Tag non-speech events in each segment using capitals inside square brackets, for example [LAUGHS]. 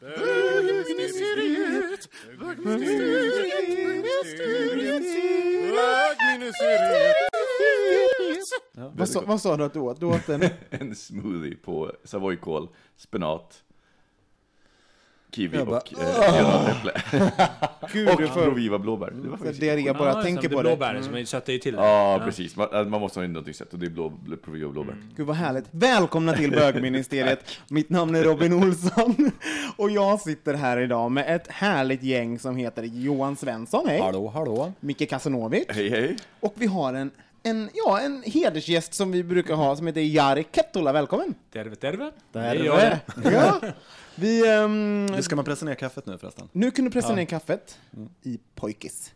Bögministeriet, bögministeriet, bögministeriet, bögministeriet, bögministeriet. Vad sa, vad sa du att du åt? Du åt en... [LAUGHS] en smoothie på savoykål, spenat, kiwi Jag bara, och eh. [LAUGHS] Gud, och du får- Proviva blåbär. Det var faktiskt det jag bara Ja, tänker på det blåbären som sötar ju till det. Ja, precis. Man, man måste ha in någonting sött och det är blå, Proviva blåbär. Gud vad härligt. Välkomna till bögministeriet. [LAUGHS] Mitt namn är Robin Olsson [LAUGHS] och jag sitter här idag med ett härligt gäng som heter Johan Svensson, hej. Hallå, hallå. Micke Kasanovic. Hej, hej. Och vi har en, en, ja, en hedersgäst som vi brukar ha som heter Jari Kettola. Välkommen! Terve, terve. Det är Terve. Ja. Vi, ehm, Nu ska man pressa ner kaffet nu förresten. nu kan du pressa ner kaffet i pojkis.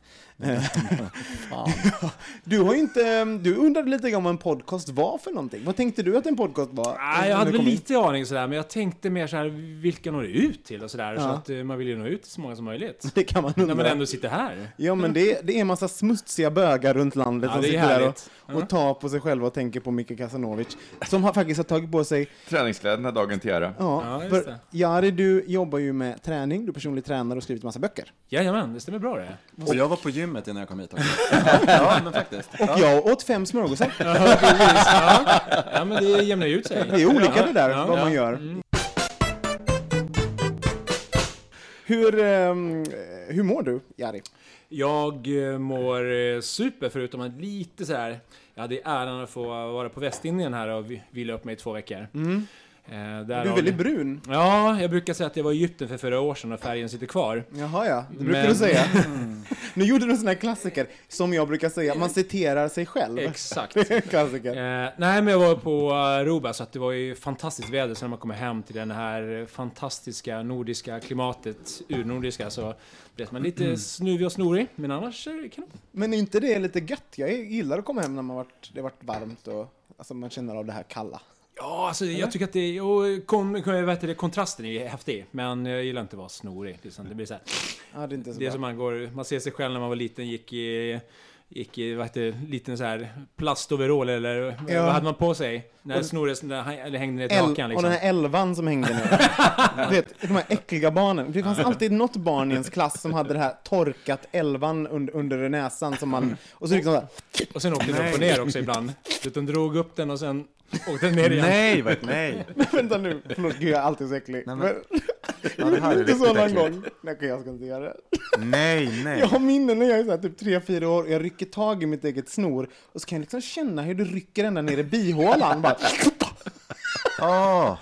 Fan. [LAUGHS] Du har ju inte, du undrade lite grann vad en podcast var för någonting. Vad tänkte du att en podcast var? Nej, jag När hade väl kom in? lite aning sådär, men jag tänkte mer såhär, vilka når det ut till och sådär, så Ja. att eh, man vill ju nå ut till så många som möjligt. [LAUGHS] Det kan man När undra. man ändå sitter här. Ja men det, det är en massa smutsiga bögar runt landet Ja, som sitter där och, och tar på sig själva och tänker på Micke Kasanovic. Som har faktiskt har tagit på sig, Träningskläderna dagen till ära. ja, Ja, just för det. Jari du jobbar ju med träning, du är personlig tränare och skrivit massa böcker. Jajamän, det stämmer bra det. Och jag var på gymmet innan jag kom hit också. [LAUGHS] ja, men faktiskt. Och jag åt fem smörgåsar. Ja, men det jämnar ju ut sig. Det är olika det där, Ja, vad ja. man gör. Mm. Hur, ehm, hur mår du, Jari? Jag eh, mår eh, super förutom att lite så här. Jag hade äran att få vara på Västindien här och vi- vila upp mig i två veckor. Mm. Eh, Du är väldigt brun. Ja, jag brukar säga att jag var i Egypten för fyra år sedan och färgen sitter kvar. Jaha ja, det brukar Men- du säga. [LAUGHS] nu gjorde du en sån här klassiker, som jag brukar säga, man citerar sig själv. Exakt. [LAUGHS] klassiker. Eh, nej, men jag var på Aruba, så att det var ju fantastiskt väder. Så när man kommer hem till den här fantastiska nordiska klimatet, urnordiska, så blir man lite snuvig och snorig. Men annars är det kanon. Men är inte det lite gött? Jag gillar att komma hem när man varit, det varit varmt och alltså man känner av det här kalla. Ja, alltså jag tycker att det, kom, kom, jag vet, det, kontrasten är häftig. Men jag gillar inte att vara snorig. Liksom. Det blir så här, Ja, det är inte så det är som man går, man ser sig själv när man var liten, gick i Gick i, vad heter liten så här plastoverall eller Ja. vad hade man på sig? När Och- eller hängde ner ett El- lakan Och liksom. den här elvan som hängde ner. [LAUGHS] du vet, de här äckliga barnen. Det fanns alltid något barn i ens klass som hade det här torkat elvan under, under näsan som man... Och så liksom så här, Och sen åkte den upp och ner också ibland. Utan drog upp den och sen åkte ner igen. Nej, vad, [LAUGHS] nej. Vänta nu, förlåt gud jag är alltid så äcklig. Nej, men, men- Ja, det är inte så någon äckligt. gång. Nej, okej, jag ska inte göra det. Nej, nej. Jag har minnen när jag är så här, typ 3-4 år och jag rycker tag i mitt eget snor och så kan jag liksom känna hur det rycker ända ner i bihålan. Bara. [LAUGHS] Åh,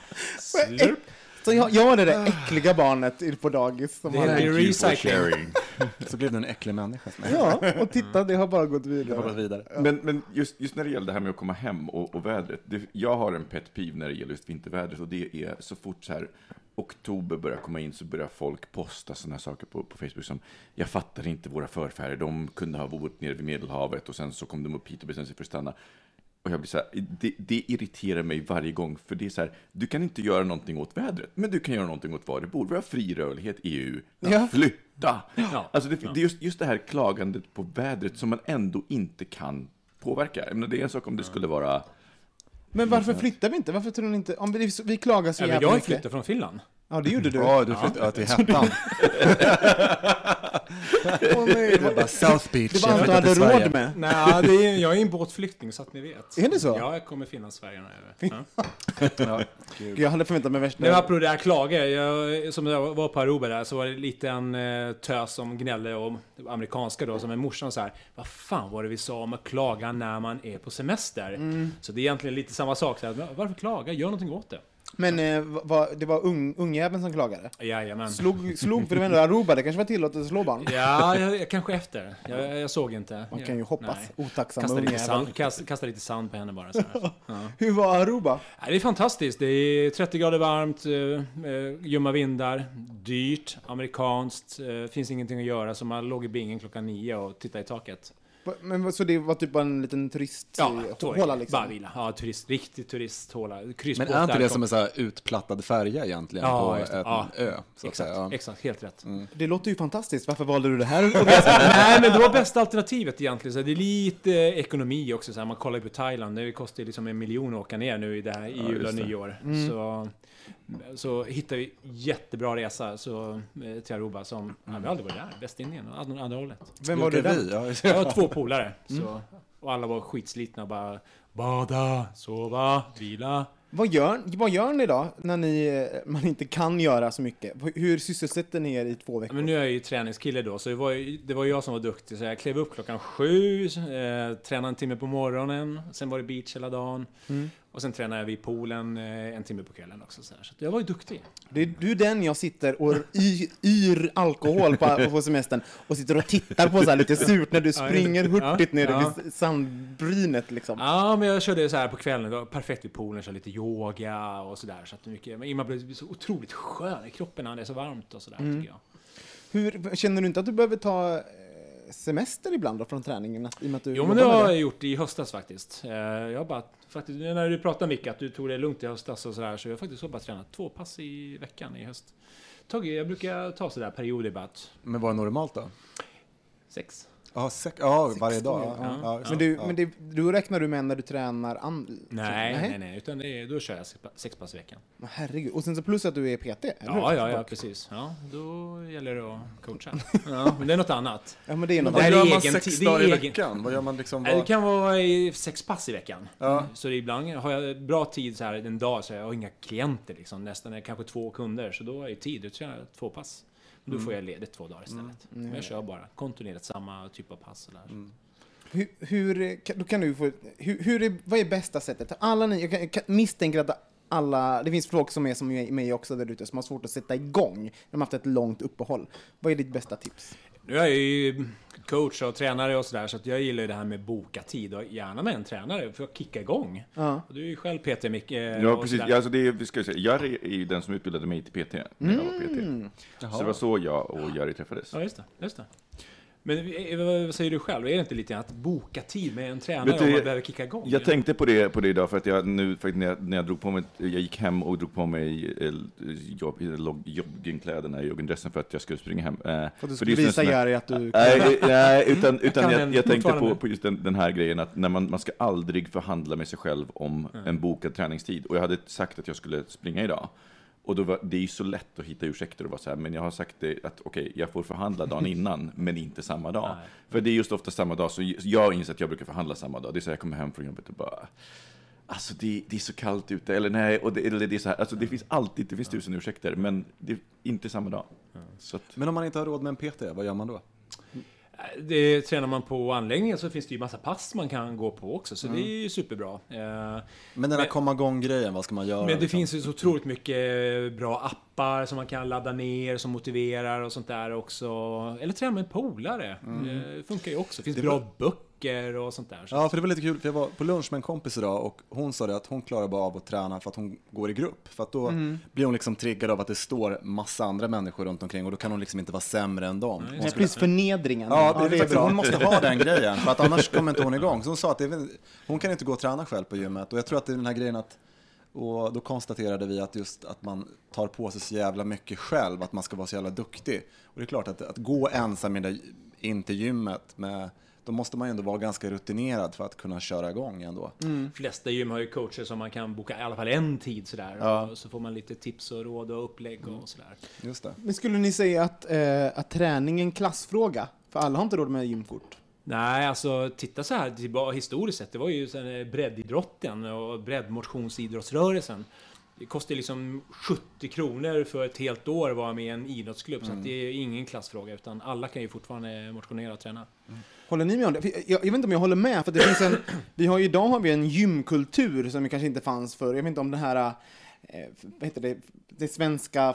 Så jag, jag var det där äckliga barnet i- på dagis. Som Det hade, you for recycling. [LAUGHS] så blev du en äcklig människa. ja, och titta, det har bara gått Jag har vidare. gått vidare. Men, men just, just när det gäller det här med att komma hem och, och vädret. Det, jag har en pet peeve när det gäller just vintervädret och det är så fort så här oktober börjar komma in så börjar folk posta sådana saker på, på Facebook som jag fattar inte våra förfäder, de kunde ha bott nere vid Medelhavet och sen så kom de upp hit och bestämde sig för att stanna. Och jag blir så här, det, det irriterar mig varje gång, för det är så här, du kan inte göra någonting åt vädret, men du kan göra någonting åt var du bor. Vi har fri rörlighet, EU. Ja. Flytta! Ja. Alltså det, det är just, just det här klagandet på vädret som man ändå inte kan påverka. Jag menar, det är en sak om det skulle vara... Men varför flyttar vi inte? Varför tror ni inte? Om vi, vi klagar så jävla jag mycket. flyttat från Finland. Ja, det gjorde du. Ja, du flyttade ja. till [LAUGHS] Hettan. Åh, nej, det var South Beach. det var jag allt du hade råd med. Nej, det är, jag är en båtflykting så att ni vet. Är det så? Ja, jag kommer finnas i Sverige när jag är ja. Ja. Jag hade förväntat mig värsta... Men apropå det här klaga, jag, som jag var på Aruba där, så var det lite en eh, tös som gnällde om amerikanska då, som en morsan så här. Vad fan var det vi sa om att klaga när man är på semester? Mm. Så det är egentligen lite samma sak. Så här, varför klaga? Gör någonting åt det. Men eh, va, det var ung, ungjäveln som klagade? Jajamän. Slog, slog för det var ändå Aruba, det kanske var tillåtet att slå barn? Ja, jag, jag, kanske efter. Jag, jag såg inte. Man kan ju hoppas. Nej. Otacksam Kasta lite, ungjävel. sand, kasta, kasta lite sand på henne bara. Så. [LAUGHS] Ja. Hur var Aruba? Ja, Det är fantastiskt. Det är 30 grader varmt, eh, eh, ljumma vindar, dyrt, amerikanskt, eh, finns ingenting att göra. Så man låg i bingen klockan nio och tittade i taket. Men så det var typ bara en liten turisthåla det. liksom? Bara vila. Ja, turist, riktig turisthåla. Men är inte det kom- som en så här utplattad färja egentligen Ja, på just en Ja. ö? Så att Exakt, säga. Ja. exakt, helt rätt. Det låter ju fantastiskt, varför valde du det här? [LAUGHS] Nej, men det var bästa alternativet egentligen. Så det är lite eh, ekonomi också. Så här, man kollar ju på Thailand. Det kostar liksom en miljon att åka ner nu i, det här, i jul och nyår. Mm. Så, så hittar vi jättebra resa så, eh, till Aruba som... Ja, vi har aldrig varit där. Västindien och andra, andra hållet. Vem var där? vi? Ja, Jag har två polare. Så, och alla var skitslitna och bara bada, sova, vila. Vad gör, vad gör ni då, när ni, eh, man inte kan göra så mycket? Hur sysselsätter ni er i två veckor? Men nu är jag ju träningskille då, så det var, ju, det var jag som var duktig. Så jag klev upp klockan sju, eh, tränade en timme på morgonen, sen var det beach hela dagen. Och sen tränade jag vid poolen eh, en timme på kvällen också. Så, så jag var ju duktig. Det är du den jag sitter och yr alkohol på, på semestern och sitter och tittar på så här lite surt när du springer hurtigt Ja, ja. sandbrynet liksom. Ja, men jag körde så här på kvällen, var perfekt vid poolen, körde lite yoga och sådär. Så att mycket, men man blir så otroligt skön i kroppen när det är så varmt och sådär tycker jag. Hur, känner du inte att du behöver ta semester ibland då från träningen? Att, I och med att du Jo men det har jag gjort i höstas faktiskt. Eh, Jag har bara, faktiskt, när du pratade Micke att du tog det lugnt i höstas och sådär, så jag har faktiskt bara tränat två pass i veckan i höst. Jag brukar ta sådär perioder bara, Men vad är normalt då? sex. Ja, sex, ja varje dag. Ja. ja. just Men, du, Ja. men det, då räknar du med när du tränar an, Nej, nej, nej, utan det är, då kör jag sex, pass i veckan. Men Herregud, och sen så plus att du är PT, eller Ja, ja, ja, precis. Ja, då gäller det att coacha. [LAUGHS] Ja, men det är något annat. Ja, men det är något här Vad gör man egen sex tid, det är dagar i egen- veckan? Vad gör man liksom? Nej, Det Vad... kan vara sex pass i veckan. Ja. Så det är ibland har jag bra tid så här en dag så jag har inga klienter liksom. Nästan kanske två kunder. Så då är tid. Då kör jag två pass. Men Mm. Då får jag ledigt två dagar istället. Men jag kör bara kontinuerligt samma typ av pass. Sådär. Mm. Hur, hur, kan- då kan du få, hur, hur är, vad är bästa sättet? Alla ni, jag, kan, jag kan misstänker att alla, det finns folk som är som mig också där ute som har svårt att sätta igång när de har haft ett långt uppehåll. Vad är ditt bästa tips? Nu är jag ju coach och tränare och sådär. Så att jag gillar ju det här med boka tid. Och gärna med en tränare för att kicka igång. Ja. Och du är ju själv PT Micke. Ja, precis. Ja, alltså det är, vi ska säga, jag är ju den som utbildade mig till PT när jag var PT. Så det var så jag och Jari träffades. Ja, just det. Just det. Men eh, vad säger du själv? Är det inte lite att boka tid med en tränare Vet du, om man behöver kicka igång? Jag tänkte på det, på det idag för att jag nu, för att när, jag, när jag drog på mig, jag gick hem och drog på mig eh, jobb, joggingkläderna, joggingdressen för att jag skulle springa hem. Eh, För att du skulle visa Jari att du... Nej, eh, nej, utan, [LAUGHS] utan Kan jag, jag tänkte på, på just den, den här grejen att när man, man ska aldrig förhandla med sig själv om en bokad träningstid. Och jag hade sagt att jag skulle springa idag. Och då var, det är ju så lätt att hitta ursäkter och vara så här, men jag har sagt det att okej, jag får förhandla dagen [LAUGHS] innan, men inte samma dag. Nej. För det är just ofta samma dag, så jag inser att jag brukar förhandla samma dag. Det är så här, jag kommer hem från jobbet och bara Alltså det, det är så kallt ute, eller nej, och det, eller det är så här, alltså det finns alltid, det finns tusen ursäkter, men det är inte samma dag. Så att, Men om man inte har råd med en PT, vad gör man då? Det, tränar man på anläggningen så finns det ju massa pass man kan gå på också, så det är ju superbra. Eh, Men den här Men- komma igång-grejen, vad ska man göra? Men det liksom? finns ju så otroligt mycket bra appar som man kan ladda ner som motiverar och sånt där också. Eller träna med en polare. Det funkar ju också. Det finns Mm. Det bra böcker och sånt där. Så Ja, för det var lite kul, för jag var på lunch med en kompis idag och hon sa det att hon klarar bara av att träna för att hon går i grupp. För att då Mm. blir hon liksom triggad av att det står massa andra människor runt omkring och då kan hon liksom inte vara sämre än dem. Hon Nej, skulle- precis, förnedringen. Ja, det, det är bra. Hon måste ha [LAUGHS] den grejen, för att annars kommer inte hon igång. Så hon sa att det, hon kan inte gå och träna själv på gymmet. Och jag tror att det är den här grejen att, och då konstaterade vi att just att man tar på sig så jävla mycket själv, att man ska vara så jävla duktig. Och det är klart att, att gå ensam in till gymmet med då måste man ju ändå vara ganska rutinerad för att kunna köra igång ändå. De flesta gym har ju coacher som man kan boka i alla fall en tid sådär. Ja. Och så får man lite tips och råd och upplägg och sådär. Just det. Men skulle ni säga att, eh, att träning är en klassfråga? För alla har inte råd med gymkort. Nej, alltså titta så här tillbaka historiskt sett. Det var ju breddidrotten och breddmotionsidrottsrörelsen. Det kostar liksom 70 kronor för ett helt år att vara med i en idrottsklubb. Så att det är ingen klassfråga, utan alla kan ju fortfarande motionera och träna. Håller ni med om det? Jag, jag vet inte om jag håller med, för det finns en, [CLEARS THROAT] vi har idag har vi en gymkultur som kanske inte fanns förr. Jag vet inte om det här, eh, vad heter det, det svenska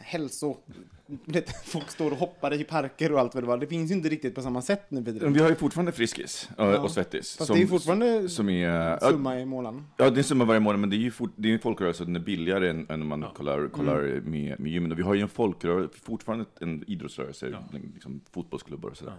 hälso... Folk står och hoppar i parker och allt vad det var. Det finns ju inte riktigt på samma sätt nu tiden. vi har ju fortfarande Friskis och, Ja. och Svettis. Fast det är fortfarande som är, ja, summa i månaden. Ja, det är en summa varje månad, men det är ju fort, det är en folkrörelse, den är billigare än, än om man kollar, kollar Mm. med, med gymmen. Och vi har ju en folkrörelse, fortfarande en idrottsrörelse, liksom fotbollsklubbar och sådär.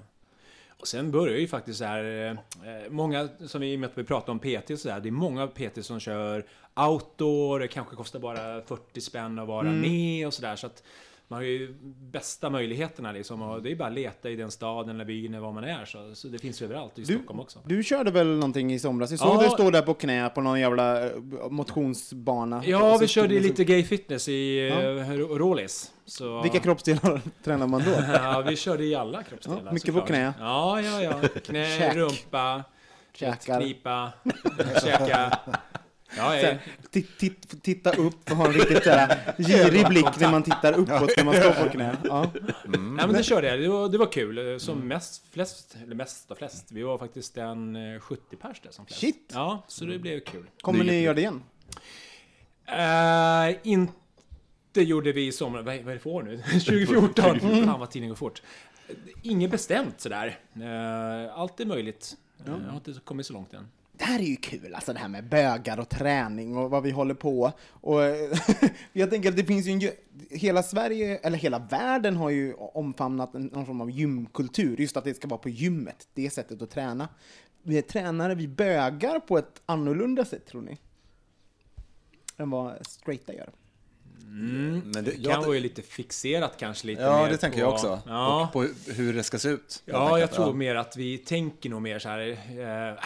Och sen börjar ju faktiskt så här, eh, många, som vi, i och med att vi pratar om PT så där, det är många PT som kör outdoor, det kanske kostar bara 40 spänn att vara med och sådär. Så att man har ju bästa möjligheterna liksom, och det är bara att leta i den staden eller byn eller var man är. Så, så det finns ju överallt, i Du- Stockholm också. Du körde väl någonting i somras? Jag såg Ja. dig stå där på knä på någon jävla eh, motionsbana. Ja, vi körde stod- lite gay fitness i Ja. ja. Rålis. Så... Vilka kroppsdelar [LAUGHS] tränar man då? [LAUGHS] Ja, vi körde i alla kroppsdelar. Ja, mycket på såklart. knä. Ja, ja, ja. Knä, rumpa, Käkar. knipa, [LAUGHS] käka. Ja, ja. Titta upp och ha en riktigt såhär girig blick när man tittar uppåt när man står på knä. Ja. Ja, men det körde jag. Det var, det var kul. Som mest, flest, eller mest och flest. Vi var faktiskt en eh, 70 pers där som flest. Shit. Ja, så det blev kul. Kommer ni göra det igen? Uh, inte gjorde vi i somras. Vad, vad är det för år nu? [LAUGHS] 2014. Fan vad tiden går fort. Inget bestämt sådär. Uh, allt är möjligt. Eh, Jag har inte kommit så långt än. Det här är ju kul, alltså det här med bögar och träning och vad vi håller på. Och [LAUGHS] jag tänker att det finns ju en, hela Sverige, eller hela världen har ju omfamnat någon form av gymkultur, just att det ska vara på gymmet, det sättet att träna. Vi är tränare, vi bögar på ett annorlunda sätt, tror ni? Än vad straighta gör. Men det, kan vara ju lite fixerat kanske lite ja, mer det tänker på, jag också. Ja. Och på hur det ska se ut. Ja, enkelt. jag tror mer att vi tänker nog mer så här. Eh,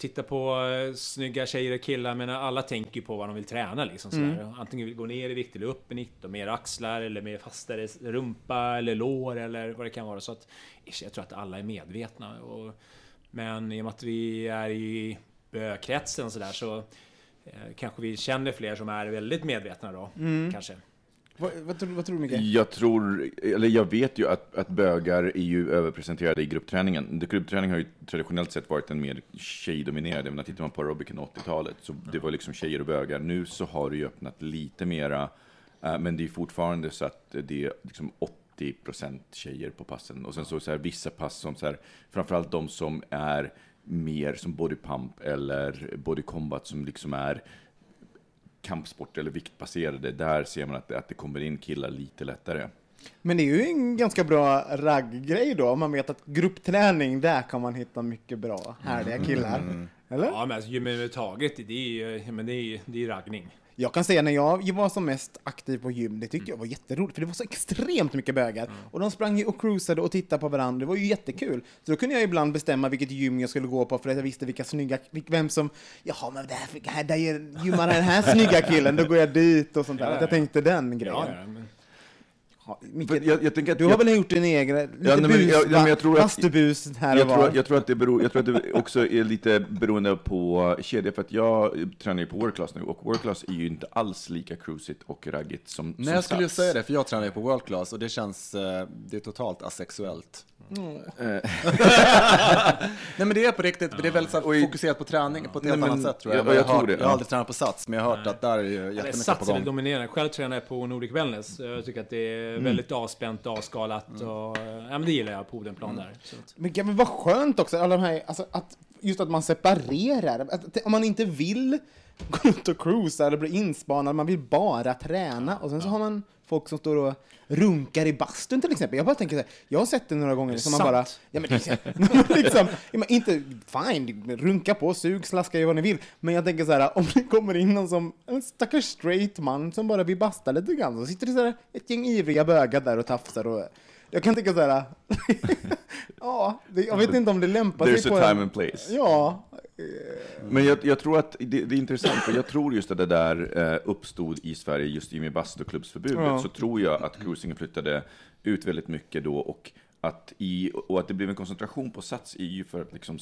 titta på eh, snygga tjejer och killar, men alla tänker ju på vad de vill träna liksom sådär. Antingen vill gå ner i vikt eller upp i vikt och mer axlar eller mer fastare rumpa eller lår eller vad det kan vara. Så att jag tror att alla är medvetna. Och, men i och med att vi är i bökretsen sådär så eh, kanske vi känner fler som är väldigt medvetna då. Kanske. Vad, vad, tror, vad tror du, Micke? Jag tror, eller jag vet ju att, att bögar är ju överpresenterade i gruppträningen. Gruppträning har ju traditionellt sett varit en mer tjejdominerad, jag menar, tittar man på aerobiken 80-talet, så det var liksom tjejer och bögar. Nu så har det ju öppnat lite mera, eh, men det är fortfarande så att det är liksom 80 procent tjejer på passen. Och sen så, så här, vissa pass som så här, framförallt de som är mer som body pump eller body combat som liksom är kampsport eller viktbaserade, där ser man att det, att det kommer in killar lite lättare. Men det är ju en ganska bra ragggrej då, om man vet att gruppträning, där kan man hitta mycket bra, härliga killar. Eller? Ja, men alltså, gym överhuvudtaget, det är ju men det är, det är raggning. Jag kan säga när jag var som mest aktiv på gym, det tyckte jag var jätteroligt, för det var så extremt mycket bögar. Och de sprang ju och cruisade och tittade på varandra, det var ju jättekul. Så då kunde jag ibland bestämma vilket gym jag skulle gå på, för att jag visste vilka snygga, vem som, jaha men där, där är- gymmar den här snygga killen, då går jag dit och sånt där. Ja, Att jag ja. tänkte den grejen. För jag, jag tänker att du har jag, väl gjort din egen, lite Ja, nej, bus, jag- nej, jag tror att- bastubus här och jag, tror, var. att- jag, tror att det beror, jag tror att det också är lite beroende på kedja, för att jag tränar ju på world-class nu, och world-class är ju inte alls lika cruisigt och raggigt som Nej, som jag skulle ju stats. säga det, för jag tränar ju på World Class och det känns, eh, det är totalt asexuellt. [LAUGHS] Nej men det är på riktigt, det är väldigt så här, fokuserat på träning på ett Nej, helt men- annat sätt tror jag. ja, jag har, tror hört- det, jag ja. har aldrig tränat på Sats, men jag har hört att där är ju jättemycket på Sats är gång. dominerande. Själv tränar jag på Nordic Wellness. Jag tycker att det är väldigt avspänt, avskalat och... Ja, men det gillar jag på Odenplan där. Så Men väl vara skönt också, alla de här, alltså att, just att man separerar. Att, om man inte vill [LAUGHS] gå ut och cruisa eller bli inspanad, man vill bara träna. Och sen så har man folk som står och runkar i bastun till exempel. Jag bara tänker så här, jag har sett det några gånger som man bara, ja men liksom, [LAUGHS] men inte, fine, runka på, sug, slaska, gör vad ni vill. Men jag tänker så här, om det kommer in någon som, en stackars straight man som bara vill basta lite grann, så sitter det så här ett gäng ivriga bögar där och tafsar och Jag kan tycka så här. [LAUGHS] ja, det, jag vet inte om det lämpar There's sig på a time en, and place. Ja, Men jag, jag tror att det, det är intressant, för jag tror just att det där eh, uppstod i Sverige just i och med bastuklubbsförbudet, Ja. så tror jag att cruisingen flyttade ut väldigt mycket då och att, i, och att det blev en koncentration på Sats är ju för att liksom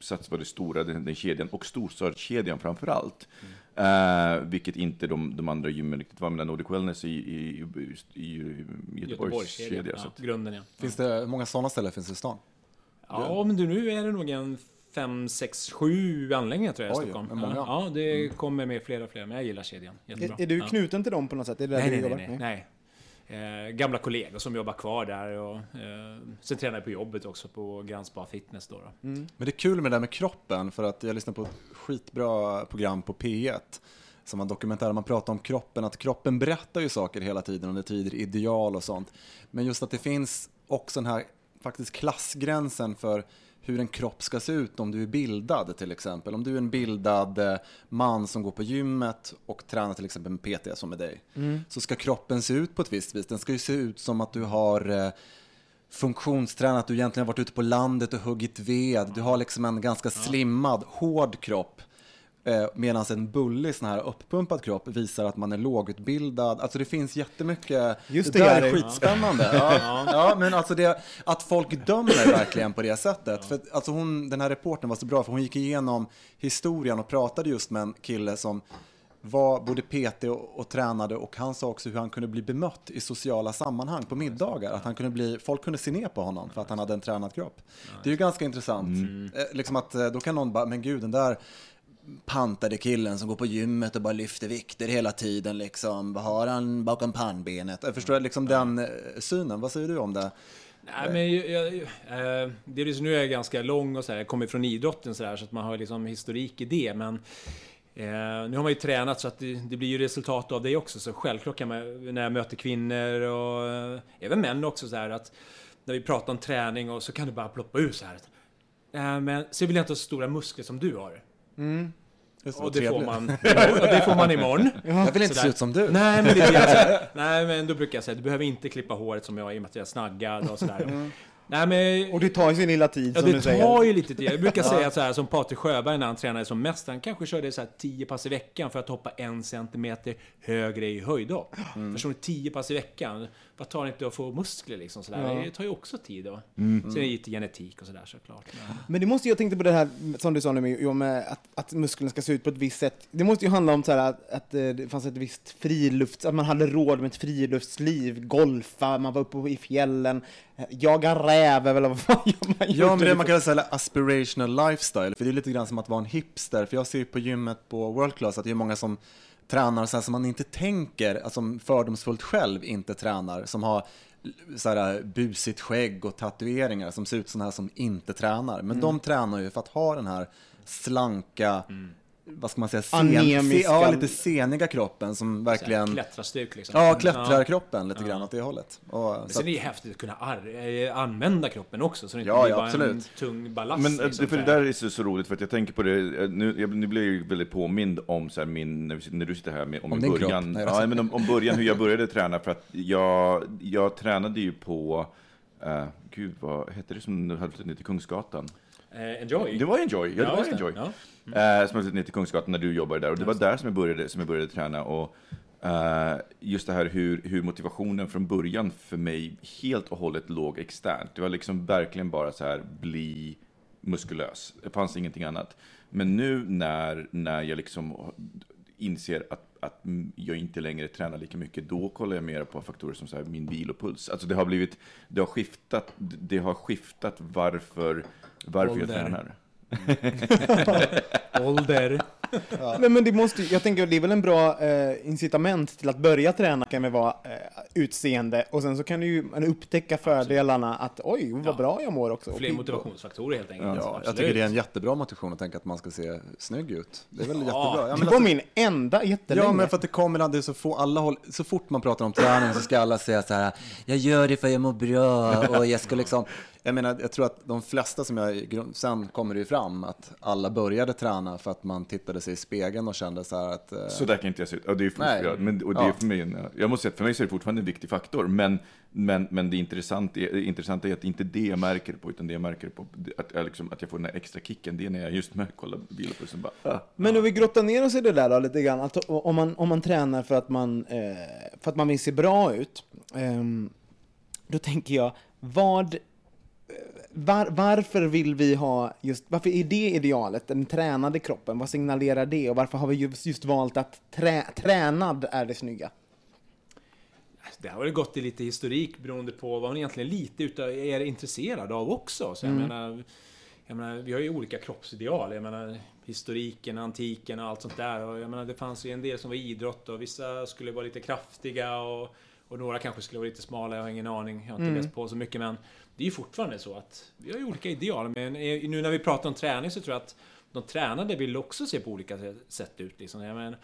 Sats var det stora, den, den kedjan, och storstadskedjan framför allt. Eh, vilket inte de, de andra gymmen riktigt var, men Nordic Wellness i, i, i, i Göteborgs kedja. Göteborgskedjan. så Ja, grunden ja. Finns det, många sådana ställen finns det i stan? Ja, men du, nu är det nog en fem, sex, sju anläggningar tror jag i Oj, Stockholm. men många. Ja, ja, det kommer med fler och fler, men jag gillar kedjan. Jättebra. är, är du ja. knuten till dem på något sätt? Är det där Nej, du nej, jobbar? nej, nej. Eh, gamla kollegor som jobbar kvar där och eh, sen tränar jag på jobbet också på Grand Spa Fitness då. då. Men det är kul med det där med kroppen, för att jag lyssnar på ett skitbra program på P1 som har dokumentärer, man pratar om kroppen, att kroppen berättar ju saker hela tiden under tider, ideal och sånt. Men just att det finns också den här faktiskt klassgränsen för hur en kropp ska se ut om du är bildad till exempel. Om du är en bildad eh, man som går på gymmet och tränar till exempel med PT som med dig, så ska kroppen se ut på ett visst vis. Den ska ju se ut som att du har eh, funktionstränat, du egentligen har varit ute på landet och huggit ved. Du har liksom en ganska slimmad, hård kropp. Eh, Medan en bullig sån här upppumpad kropp visar att man är lågutbildad. Alltså det finns jättemycket. Just det det, där är skitspännande. Ja. ja, men alltså det, att folk dömer verkligen på det sättet. För att, alltså hon, den här reporten var så bra för hon gick igenom historien och pratade just med en kille som var både PT och, och tränade och han sa också hur han kunde bli bemött i sociala sammanhang på middagar. Att han kunde bli, folk kunde se ner på honom för att han hade en tränad kropp. Det är ju ganska intressant. Eh, liksom att eh, då kan någon bara, men gud den där pantade killen som går på gymmet och bara lyfter vikter hela tiden liksom. Vad har han bakom pannbenet? Jag förstår liksom den eh, synen. Vad säger du om det? Nej, men jag, jag, eh, det är liksom, nu är jag ganska lång och så här, jag kommer från idrotten så, där, så att man har liksom historik i det. Men eh, nu har man ju tränat så att det, det blir ju resultat av det också. Så självklart kan man, när jag möter kvinnor och eh, även män också så här att när vi pratar om träning och så kan det bara ploppa ur så här. att, Eh, men så vill jag inte ha så stora muskler som du har. Just Och det får man, [LAUGHS] och det får man imorgon. Jag vill inte Sådär. se ut som du. Nej, men det det. [LAUGHS] Nej, men då brukar jag säga du behöver inte klippa håret som jag i och med att jag är snaggad och sådär. Nej, men... Och det tar ju sin lilla tid Ja, som det du säger. tar ju lite tid. Jag brukar [LAUGHS] säga så här som Patrik Sjöberg när han tränade som mest. Han kanske körde så här 10 pass i veckan för att hoppa en centimeter högre i höjdhopp. Mm. Förstår du? 10 pass i veckan. Vad tar det inte att få muskler liksom sådär? Det tar ju också tid då. Mm. Sen är det lite genetik och sådär såklart. Men... Men det måste jag tänkte på det här som du sa nu med, med att, att musklerna ska se ut på ett visst sätt. Det måste ju handla om så här att, att eh, det fanns ett visst frilufts, att man hade råd med ett friluftsliv, golfa, man var uppe i fjällen, eh, jaga räv eller vad fan man Ja, men det man kan säga aspirational lifestyle, för det är lite grann som att vara en hipster, för jag ser ju på gymmet på World Class att det är många som tränar så här som man inte tänker, alltså som fördomsfullt själv inte tränar, som har så här busigt skägg och tatueringar som ser ut som här som inte tränar. Men de tränar ju för att ha den här slanka, vad ska man säga, sen, Anemiska- ja, lite seniga kroppen som verkligen, Klättrarstyrk liksom. ja, klättrarkroppen lite grann åt det hållet. Och, Men så sen att, är det häftigt att kunna eh, använda kroppen också, så det inte Ja, blir ja, bara en absolut. tung ballast. Men eh, liksom, för det där är så, så roligt, för att jag tänker på det, eh, nu, jag, nu blir jag ju väldigt påmind om så här, min, när, vi, sitter- när du sitter här med, om, Om i din början, kropp? Nej, ja, alltså. men om, om början hur jag började träna, för att jag, jag tränade ju på, uh, gud vad hette det som höll ner till Kungsgatan? Eh, enjoy. Det var Enjoy, ja, det var just Enjoy. Ja. Eh, som höll ner till Kungsgatan när du jobbade där, och det var där som jag började, som jag började träna. Och, eh, just det här hur, hur motivationen från början för mig helt och hållet låg externt. Det var liksom verkligen bara så här, bli muskulös. Det fanns ingenting annat. Men nu när, när jag liksom inser att, att jag inte längre tränar lika mycket, då kollar jag mer på faktorer som så här, min vilopuls. Alltså det har blivit, det har skiftat, det har skiftat varför, varför jag tränar. [LAUGHS] Ålder. Nej, men det måste, jag tänker att det är väl en bra eh, incitament till att börja träna kan väl vara eh, utseende och sen så kan du ju man upptäcka fördelarna att oj, vad Ja. bra jag mår också. Fler motivationsfaktorer helt enkelt. Ja, Absolut. jag tycker det är en jättebra motivation att tänka att man ska se snygg ut. Det är väl jättebra. Ja, Det var alltså- min enda jättelänge. Ja, men för att det kommer aldrig så få alla håll, så fort man pratar om träning så ska alla säga så här, jag gör det för jag mår bra och jag ska liksom, Jag menar, jag tror att de flesta som jag, sen kommer det ju fram att alla började träna för att man tittade sig i spegeln och kände så här att... eh, Så där kan inte jag se ut. Ja, det är Nej. men, och det är Ja. för mig jag måste säga att för mig så är det fortfarande en viktig faktor, men, men, men det intressanta är, det intressanta är att inte det jag märker på, utan det jag märker på, att jag, liksom, att jag får den här extra kicken, det är när jag just med kollar bilopulsen bara, ah. Men om vi grottar ner oss i det där då lite grann. Att om, man, om man tränar för att man, eh, för att man vill se bra ut. ehm, då tänker jag, vad... Var, varför vill vi ha just, varför är det idealet, den tränade kroppen? Vad signalerar det? Och varför har vi just, just valt att trä, tränad är det snygga? Det har väl gått i lite historik beroende på vad man egentligen lite utav är intresserad av också. Så jag, menar, jag menar, vi har ju olika kroppsideal. Jag menar, historiken, antiken och allt sånt där. Och jag menar, det fanns ju en del som var idrott och vissa skulle vara lite kraftiga och, och några kanske skulle vara lite smala. Jag har ingen aning. Jag har inte läst på så mycket. Men det är ju fortfarande så att vi har ju olika ideal. Men nu när vi pratar om träning så tror jag att de tränade vill också se på olika sätt ut. Liksom. Jag menar,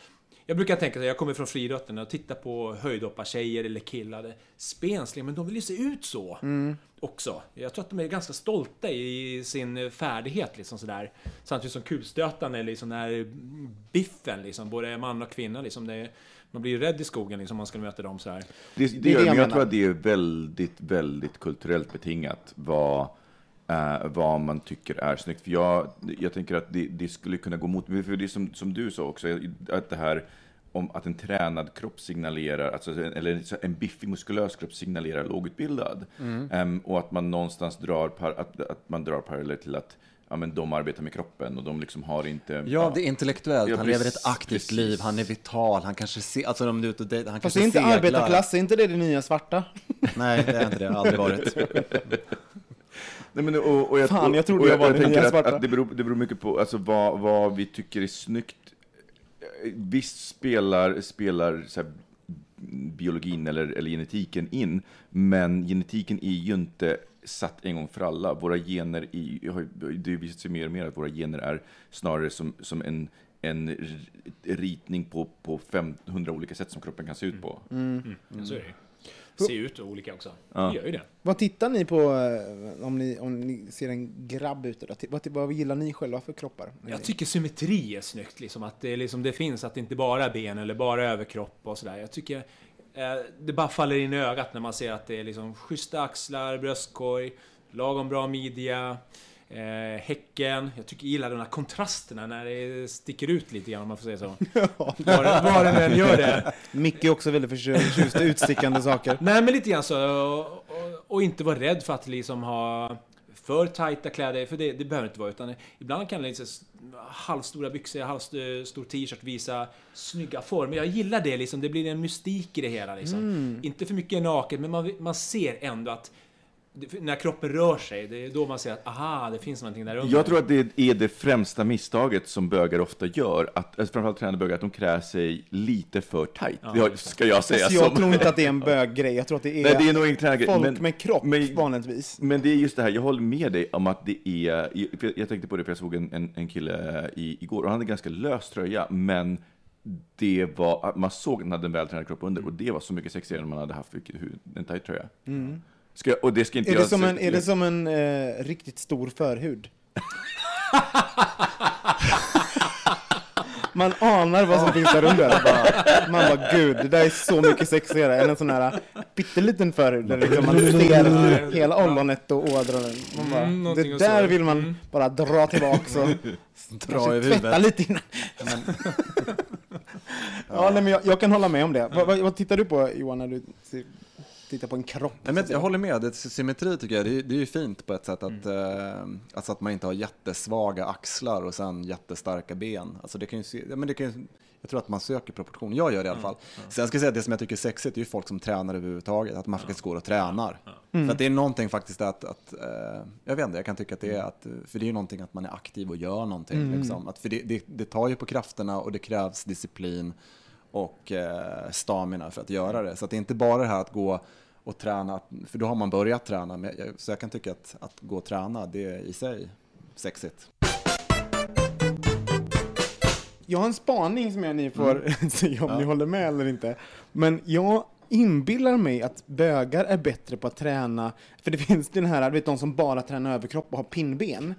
jag brukar tänka så här, jag kommer från friidrotten och tittar på höjdhoppartjejer eller killar. Spensliga, men de vill ju se ut så också. Jag tror att de är ganska stolta i sin färdighet liksom sådär. Samtidigt som kulstötarna eller liksom den här biffen liksom, både man och kvinna liksom. Det är, man blir ju rädd i skogen liksom om man ska möta dem så här. Det, det, det gör, jag men jag menar. tror att det är väldigt, väldigt kulturellt betingat vad, eh, vad man tycker är snyggt. För jag, jag tänker att det, det skulle kunna gå mot, för det är som, som du sa också, att det här om att en tränad kropp signalerar, alltså, eller en biffig muskulös kropp signalerar lågutbildad. Em, och att man någonstans drar, par, att, att man drar paralleller till att ja, men de arbetar med kroppen och de liksom har inte... Ja, det är intellektuellt. Ja, han lever precis, ett aktivt precis. liv, han är vital, han kanske ser, alltså du är ute och dejtar, han Fast kanske det är inte seglar. arbetarklass, är inte det det nya svarta? [LAUGHS] Nej, det är inte det, aldrig varit. [LAUGHS] Nej, men, och, och jag, Fan, jag trodde och jag var den tänker nya att, svarta. att det, beror, det beror mycket på alltså, vad, vad vi tycker är snyggt. Visst spelar, spelar så här, biologin eller, eller genetiken in, men genetiken är ju inte satt en gång för alla. Våra gener, i, har ju- det visar sig mer och mer att våra gener är snarare som, som en, en ritning på, på 500 olika sätt som kroppen kan se ut på. Så är det Ser ut olika också. Det gör ju det. Vad tittar ni på eh, om ni, om ni ser en grabb ute? Vad, vad gillar ni själva för kroppar? Jag tycker symmetri är snyggt, liksom, att det, liksom, det finns, att det inte bara är ben eller bara överkropp och sådär. Jag tycker eh, det bara faller in i ögat när man ser att det är liksom schyssta axlar, bröstkorg, lagom bra midja, eh, häcken. Jag tycker jag gillar de här kontrasterna när det sticker ut lite grann om man får säga så. [LAUGHS] Var, den än gör det. Micke är också väldigt förtjust i utstickande saker. [LAUGHS] Nej men lite grann så, och, och, och inte vara rädd för att liksom ha för tajta kläder, för det, det behöver inte vara. Utan ibland kan det liksom halvstora byxor, halvstor t-shirt visa snygga former. Jag gillar det liksom, det blir en mystik i det hela liksom. Inte för mycket naket, men man, man ser ändå att när kroppen rör sig, det är då man ser att aha, det finns någonting där under. Jag tror att det är det främsta misstaget som bögar ofta gör, att, alltså framförallt tränade bögar, att de klär sig lite för tajt. det har- ska jag säga. Fast jag som- tror inte att det är en [LAUGHS] böggrej. Jag tror att det är, Nej, det är nog en folk men- med kropp men- vanligtvis. Men det är just det här, jag håller med dig om att det är, jag tänkte på det för jag såg en, en, en kille i, igår och han hade ganska lös tröja, men det var, man såg att han hade en vältränad kropp under och det var så mycket sexigare än man hade haft en tajt tröja. Ska jag, och det ska inte Mm. Är det som en, är det som en eh, riktigt stor förhud? [LAUGHS] Man anar vad som finns där under. Bara, man bara, gud, det där är så mycket sexigare än en sån här pytteliten förhud där liksom man ser hela ollonet och ådrorna. Man bara, Mm, det där vill man bara dra tillbaks och [LAUGHS] Dra över tvätta lite innan. [LAUGHS] ja, nej, men jag, jag kan hålla med om det. Vad, vad, vad tittar du på Johan när du tittar på en kropp? Nej, men jag håller med, det, symmetri tycker jag, det är, det är ju fint på ett sätt att, eh, alltså att man inte har jättesvaga axlar och sen jättestarka ben. Alltså det kan ju se, ja, men det kan ju, jag tror att man söker proportion, jag gör det i alla fall. Sen ska jag säga att det som jag tycker är sexigt är ju folk som tränar överhuvudtaget, att man faktiskt går och tränar. För att det är någonting faktiskt att, att eh, jag vet inte, jag kan tycka att det är att, för det är ju någonting att man är aktiv och gör någonting. Liksom. Att, för det, det, det tar ju på krafterna och det krävs disciplin och eh, stamina för att göra det. Så det är inte bara det här att gå och träna, för då har man börjat träna. Men så jag kan tycka att, att gå och träna, det är i sig sexigt. Jag har en spaning som jag ni får [LAUGHS] säga om ni håller med eller inte. Men jag inbillar mig att bögar är bättre på att träna, för det [LAUGHS] finns den här, du vet de som bara tränar överkropp och har pinnben.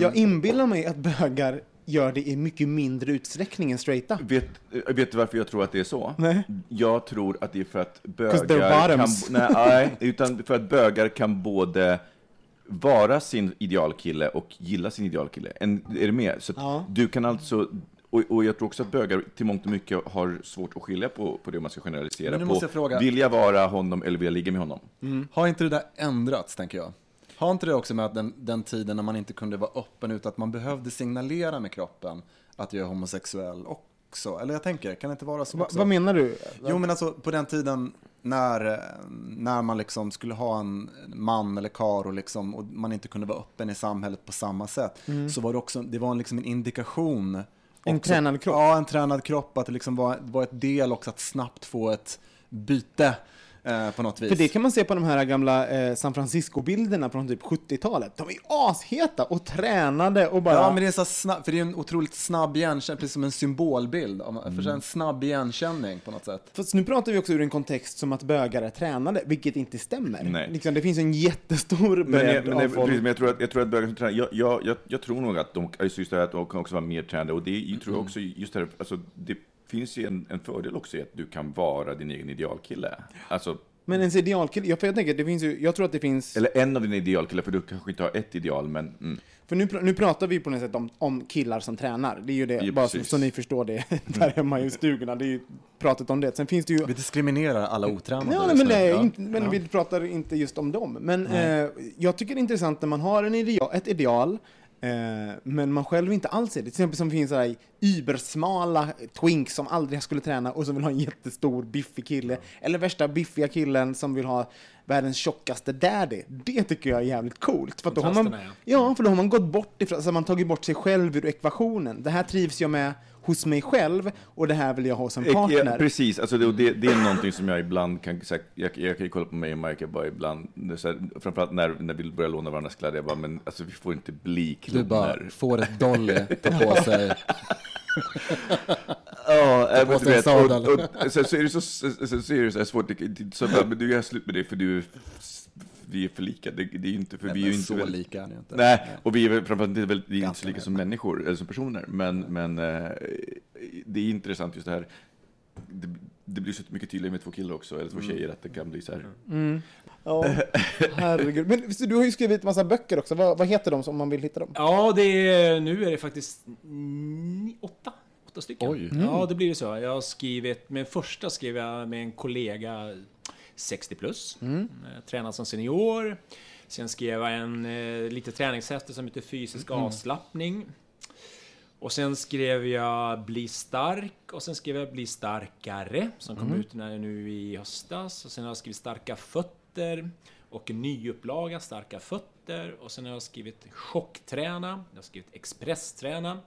Jag inbillar mig att bögar gör det i mycket mindre utsträckning än straighta. Vet, eh, vet du varför jag tror att det är så? Nej. Jag tror att det är för att bögar kan, [LAUGHS] nej, nej, utan för att bögar kan både vara sin idealkille och gilla sin idealkille. En, är du med? Så Ja. du kan alltså, och, och jag tror också att bögar till mångt och mycket har svårt att skilja på, på det man ska generalisera. Men nu på, måste jag fråga- Vill jag vara honom eller vill jag ligga med honom? Har inte det där ändrats, tänker jag? Har inte det också med att den, den tiden när man inte kunde vara öppen utan att man behövde signalera med kroppen att jag är homosexuell också? Eller jag tänker, kan det inte vara så Va, också? vad menar du? Jo, men alltså på den tiden när, eh, när man liksom skulle ha en man eller kar och, liksom, och man inte kunde vara öppen i samhället på samma sätt, så var det också, det var en, liksom en indikation. Mm. En också- tränad kropp? Ja, en tränad kropp, att det liksom var, var ett del också att snabbt få ett byte eh, på något vis. För det kan man se på de här gamla eh, San Francisco-bilderna från typ 70-talet. De är asheta och tränade och bara... Ja, men det är så snabb, för det är en otroligt snabb igenkänning, precis som en symbolbild. Mm. För en snabb igenkänning på något sätt. Fast nu pratar vi också ur en kontext som att bögar är tränade, vilket inte stämmer. Nej. Liksom, det finns en jättestor Men, bredd jag, men, av folk. precis, men jag tror att, jag tror att bögar som tränar, jag, jag, jag, jag tror nog att de, just det här att de kan också vara mer tränade, och det jag tror jag också, just det här, alltså, det finns ju en, en fördel också i att du kan vara din egen idealkille. Alltså, Men ens idealkille, jag, för jag tänker, det finns ju, jag tror att det finns... eller en av dina idealkillar, för du kanske inte har ett ideal, men mm. För nu, nu pratar vi på något sätt om, om killar som tränar. Det är ju det, Ja, bara så, så ni förstår det [LAUGHS] där hemma i stugorna. Det är ju pratet om det. Sen finns det ju... Vi diskriminerar alla otränade. Ja, nej, men, nej, Ja. inte, men vi pratar inte just om dem. Men eh, jag tycker det är intressant när man har en ideal, ett ideal, eh, men man själv inte alls är det. Till exempel som finns så här übersmala twinks som aldrig skulle träna och som vill ha en jättestor biffig kille. Eller värsta biffiga killen som vill ha världens tjockaste daddy. Det tycker jag är jävligt coolt. För då har man, ja, för då har man gått bort ifrån, så har man tagit bort sig själv ur ekvationen. Det här trivs jag med hos mig själv och det här vill jag ha som Ja, partner. precis, alltså det, det, det är någonting som jag ibland kan, så här, jag, jag kan ju kolla på mig och Mike bara ibland, är så här, framförallt när, när vi börjar låna varandras kläder, jag bara, men alltså vi får inte bli Du kloner. bara får ett dolly, tar på [LAUGHS] sig. Ja, på men du vet, sadel. och, och, så, så är det så, så, så, så är det så här svårt, så, men du gör slut med det för du, vi är för lika, det, det är ju inte, för vi är ju Men inte så väl- lika är ni inte. Nej, och vi är framförallt inte, väl, vi är inte så lika med. som människor, eller som personer, men, men eh, det är intressant just det här, det, det blir så mycket tydligare med två killar också, eller två Mm. tjejer, att det kan bli så här. Ja, [LAUGHS] herregud. Men du har ju skrivit massa böcker också. Vad, vad heter de om man vill hitta dem? Ja, det är, nu är det faktiskt mm, åtta. Åtta stycken. Oj. Ja, det blir det så. Jag har skrivit, med första skrev jag med en kollega 60 plus. Mm. Tränad som senior. Sen skrev jag en eh, lite träningshäfte som heter Fysisk avslappning. Och sen skrev jag Bli stark och sen skrev jag Bli starkare som kom ut när, nu i höstas. Och sen har jag skrivit Starka fötter och en nyupplaga Starka fötter. Och sen har jag skrivit Chockträna, jag har skrivit Expressträna.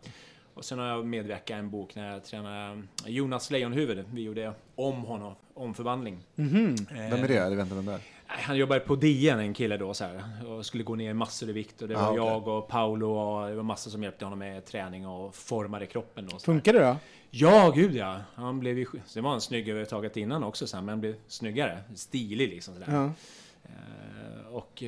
Och sen har jag medverkat i en bok när jag tränade Jonas Lejonhuvud. Vi gjorde om honom, omförvandling. Vem är det? Vet inte vem det är. Han jobbade på DN, en kille då, så här, och skulle gå ner massor i vikt. Och det var Ah, jag och Paolo och det var massor som hjälpte honom med träning och formade kroppen. Då, så. Funkar det då? Ja, gud ja. Han blev ju... Sen var han snygg överhuvudtaget innan också, så här, men han blev snyggare. Stilig liksom. Sådär. Ja. Eh, och...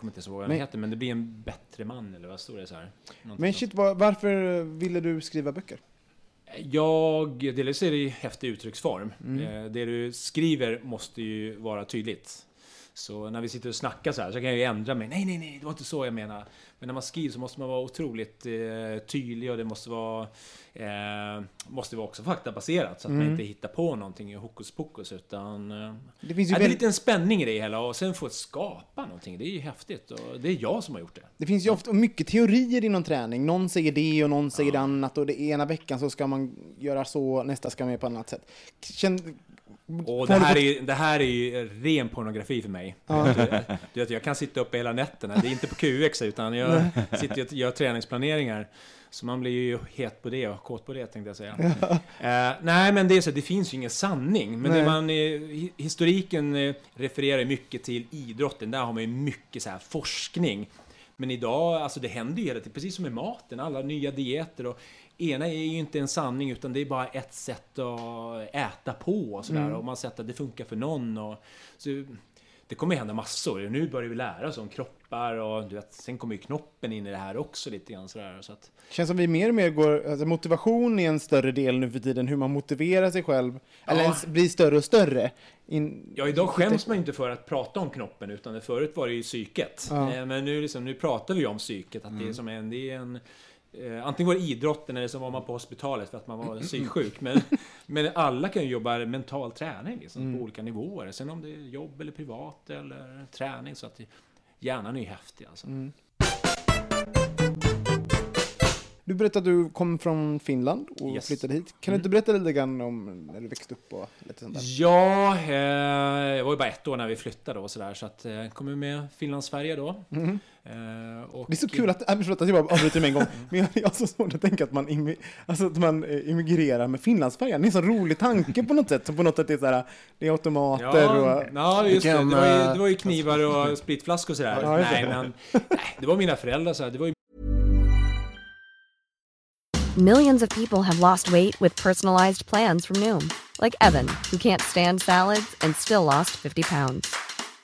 kommer inte ens ihåg vad han Men- heter, men det blir en bättre man, eller vad står det så här? Någonting Men shit, var, varför ville du skriva böcker? Jag, dels är det i häftig uttrycksform. Eh, Det du skriver måste ju vara tydligt. Så när vi sitter och snackar så här så kan jag ju ändra mig. Nej, nej, nej, det var inte så jag menar. Men när man skriver så måste man vara otroligt eh, tydlig och det måste vara, eh, måste vara också faktabaserat. Så att man inte hittar på någonting i hokus pokus. Utan, eh, Det finns ju ja, det är väl- lite en spänning i det hela och sen få skapa någonting. Det är ju häftigt och det är jag som har gjort det. Det finns ju ofta mycket teorier inom träning. Någon säger det och någon säger det annat och det ena veckan så ska man göra så, nästa ska man göra på annat sätt. Känn, Och det här, är, det här är ju ren pornografi för mig. Du, du vet, jag kan sitta uppe hela nätterna. Det är inte på QX utan jag sitter och gör träningsplaneringar. Så man blir ju het på det och kåt på det tänkte jag säga. Eh, nej men det är så, det finns ju ingen sanning. Men Nej. man, eh, hi- historiken eh, refererar mycket till idrotten. Där har man ju mycket så här forskning. Men idag, alltså det händer ju hela tiden, precis som med maten, alla nya dieter och ena är ju inte en sanning utan det är bara ett sätt att äta på och sådär. Mm. Och man har sett att det funkar för någon. Och, så, det kommer hända massor. Nu börjar vi lära oss om kroppar och du vet, sen kommer ju knoppen in i det här också lite grann sådär. Så att, Känns som vi mer och mer går, alltså motivation är en större del nu för tiden, hur man motiverar sig själv. Eller Ja. ens blir större och större. In, Ja, idag skäms man ju inte för att prata om knoppen, utan förut var det ju psyket. Ja. Eh, Men nu, liksom, nu pratar vi om psyket, att det är som en... Det är en eh, antingen var det idrotten eller så var man på hospitalet för att man var psyksjuk. Men, [LAUGHS] men alla kan ju jobba mental träning liksom, på olika nivåer. Sen om det är jobb eller privat eller träning. Så att hjärnan är ju häftig alltså. Du berättade att du kom från Finland och Yes. flyttade hit. Kan du inte berätta lite grann om när du växte upp och lite sånt där? Ja, eh, jag var ju bara ett år när vi flyttade och sådär. Så att eh, kom ju med Finland-Sverige då. Eh, och, Mm. Det är så kul att, äh, förlåt att jag bara avbryter med en gång, [LAUGHS] men jag, jag har så svårt att tänka att man, immi, alltså att man eh, immigrerar med Finlandsfärjan. Det är en så rolig tanke på något sätt, som på något sätt är så här, det är automater Ja, och... ja just det. Det var, ju, eh, det var ju knivar och spritflaskor och sådär. Ja, nej, men nej, det var mina föräldrar så här. Det var ju Millions of people have lost weight with personalized plans from Noom, like Evan, who can't stand salads and still lost 50 pounds.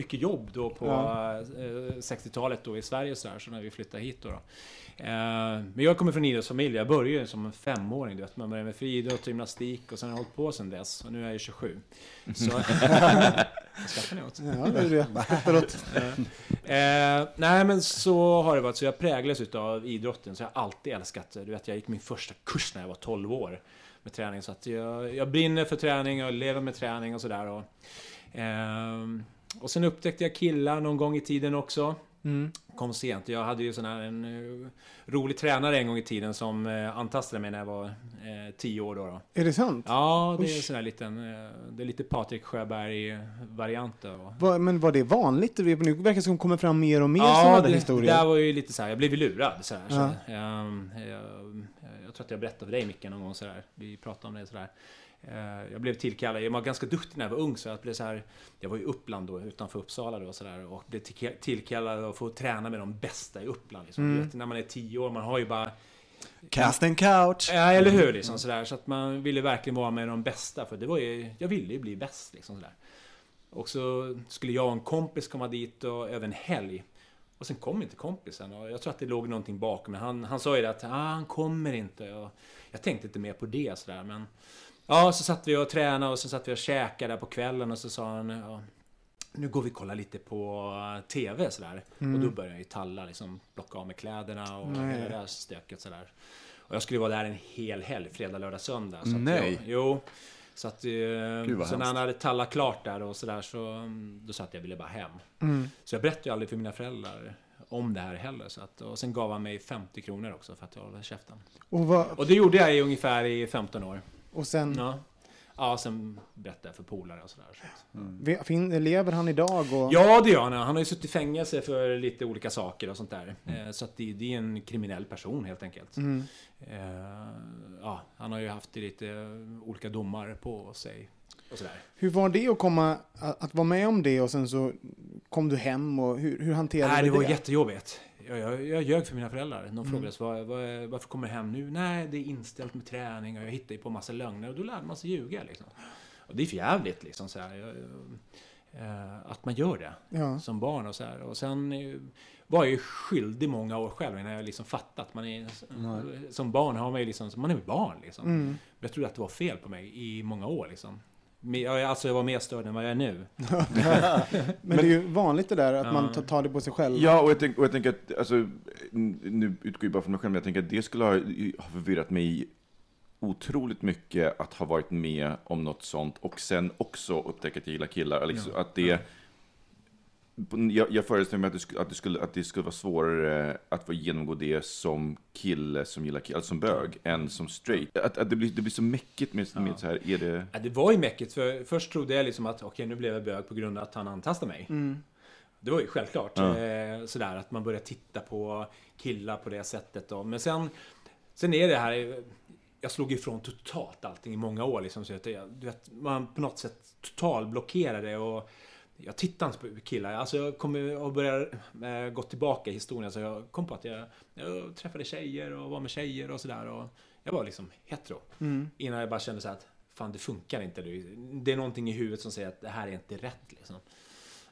mycket jobb då på Ja. eh, 60-talet då i Sverige så, här, så när vi flyttade hit då. då. Eh, men jag kommer från en idrottsfamilj. Jag började som en femåring. Du vet, man började med friidrott och gymnastik och sen har jag hållit på sen dess. Och nu är jag 27. Så... [LAUGHS] Vad skrattar ni åt? Ja, det är det. Eh, nej men så har det varit, så jag präglas utav idrotten, så jag har alltid älskat Du vet, jag gick min första kurs när jag var 12 år med träning, så att jag, jag brinner för träning, jag lever med träning och sådär. Och, ehm, och sen upptäckte jag killar någon gång i tiden också. Mm. Kom sent. Jag hade ju sån här en eh, rolig tränare en gång i tiden som uh, antastade mig när jag var eh, 10 år då. då. Är det sant? Ja, det är Usch. sån här liten, eh, det är lite Patrik Sjöberg-variant. Va, men var det vanligt? Det- Nu verkar det som det kommer fram mer och mer sådana där det, historier. där var ju lite så här, jag blev ju lurad. Så här, Ja. så, ehm, jag, jag tror att jag berättade för dig Micke någon gång så här. Vi pratade om det sådär. Eh, Jag blev tillkallad, jag var ganska duktig när jag var ung så jag blev så här. Jag var i Uppland då, utanför Uppsala då så där, och blev tillka- tillkallad att få träna med de bästa i Uppland. Liksom. Mm. Vet, när man är tio år, man har ju bara Cast and couch. Ja, eller hur? Liksom, sådär. Så att man ville verkligen vara med de bästa. För det var ju, jag ville ju bli bäst. Liksom, sådär. Och så skulle jag och en kompis komma dit och, över en helg. Och sen kom inte kompisen. Och jag tror att det låg någonting bakom. Men han, han sa ju det att ah, han kommer inte. Och jag tänkte inte mer på det. Sådär. Men ja, så satt vi och tränade och så satt vi och käkade där på kvällen. Och så sa han ja, nu går vi och kollar lite på TV sådär. Och då började jag ju talla, liksom plocka av mig kläderna och Nej. hela det där stöket sådär. Och jag skulle vara där en hel helg, fredag, lördag, söndag. Så Nej. Jag, jo. Så att, eh, vad så när han hade tallat klart där och sådär så mm, då sa jag att jag ville bara hem. Mm. Så jag berättade ju aldrig för mina föräldrar om det här heller. Så att, och sen gav han mig 50 kronor också för att jag håller käften. Och, vad, Och det gjorde jag i ungefär i 15 år. Och sen, Ja. Ja, sen berättade jag för polare och sådär. Så fin, lever han idag? Och, Ja, det gör han. Han har ju suttit i fängelse för lite olika saker och sånt där. Eh, Så att det, det är en kriminell person helt enkelt. Mm. Eh, Ja, han har ju haft lite eh, olika domar på sig. Och sådär. Hur var det att komma, att, att vara med om det och sen så kom du hem och hur, hur hanterade Nej, du det det? var jättejobbigt. Jag, jag, jag ljög för mina föräldrar. De frågade vad, vad, varför kommer du hem nu? Nej, det är inställt med träning och jag hittade på massa lögner och då lärde man sig ljuga liksom. Och det är för jävligt liksom så här. Jag- eh, Att man gör det Ja. som barn och så här. Och sen eh, var jag ju skyldig många år själv innan jag liksom fattat att man är... Som barn har man ju liksom, man är barn liksom. Mm. Jag trodde att det var fel på mig i många år liksom. Men jag- Alltså jag var mer störd än vad jag är nu. [LAUGHS] [LAUGHS] Men, det är ju vanligt det där att Ja. man tar- det på sig själv. Ja, och jag, tänk, och jag tänker att, alltså, nu utgår jag bara från mig själv, men jag tänker att det skulle ha, ha förvirrat mig otroligt mycket att ha varit med om något sånt och sen också upptäcka att jag gillar killar. Liksom, Att det, jag, jag föreställer mig att det, skulle, att, det skulle, att det skulle vara svårare att få genomgå det som kille som gillar killar, alltså som bög, än som straight. Att, att det, blir, det blir så mäckigt med, med så här, är det... Ja, det var ju mäckigt, för först trodde jag liksom att okej, nu blev jag bög på grund av att han antastade mig. Mm. Det var ju självklart. Ja. Eh, sådär, att man börjar titta på killar på det sättet. Då. Men sen, sen är det här... Jag slog ifrån totalt allting i många år. Liksom, så att jag, du vet, man på något sätt totalblockerade och jag tittar inte på killar. Alltså jag kommer och börjar eh, gå tillbaka i historien. Så jag kom på att jag, jag träffade tjejer och var med tjejer och sådär. Jag var liksom hetero. Mm. Innan jag bara kände så att fan det funkar inte. Det är någonting i huvudet som säger att det här är inte rätt. Liksom.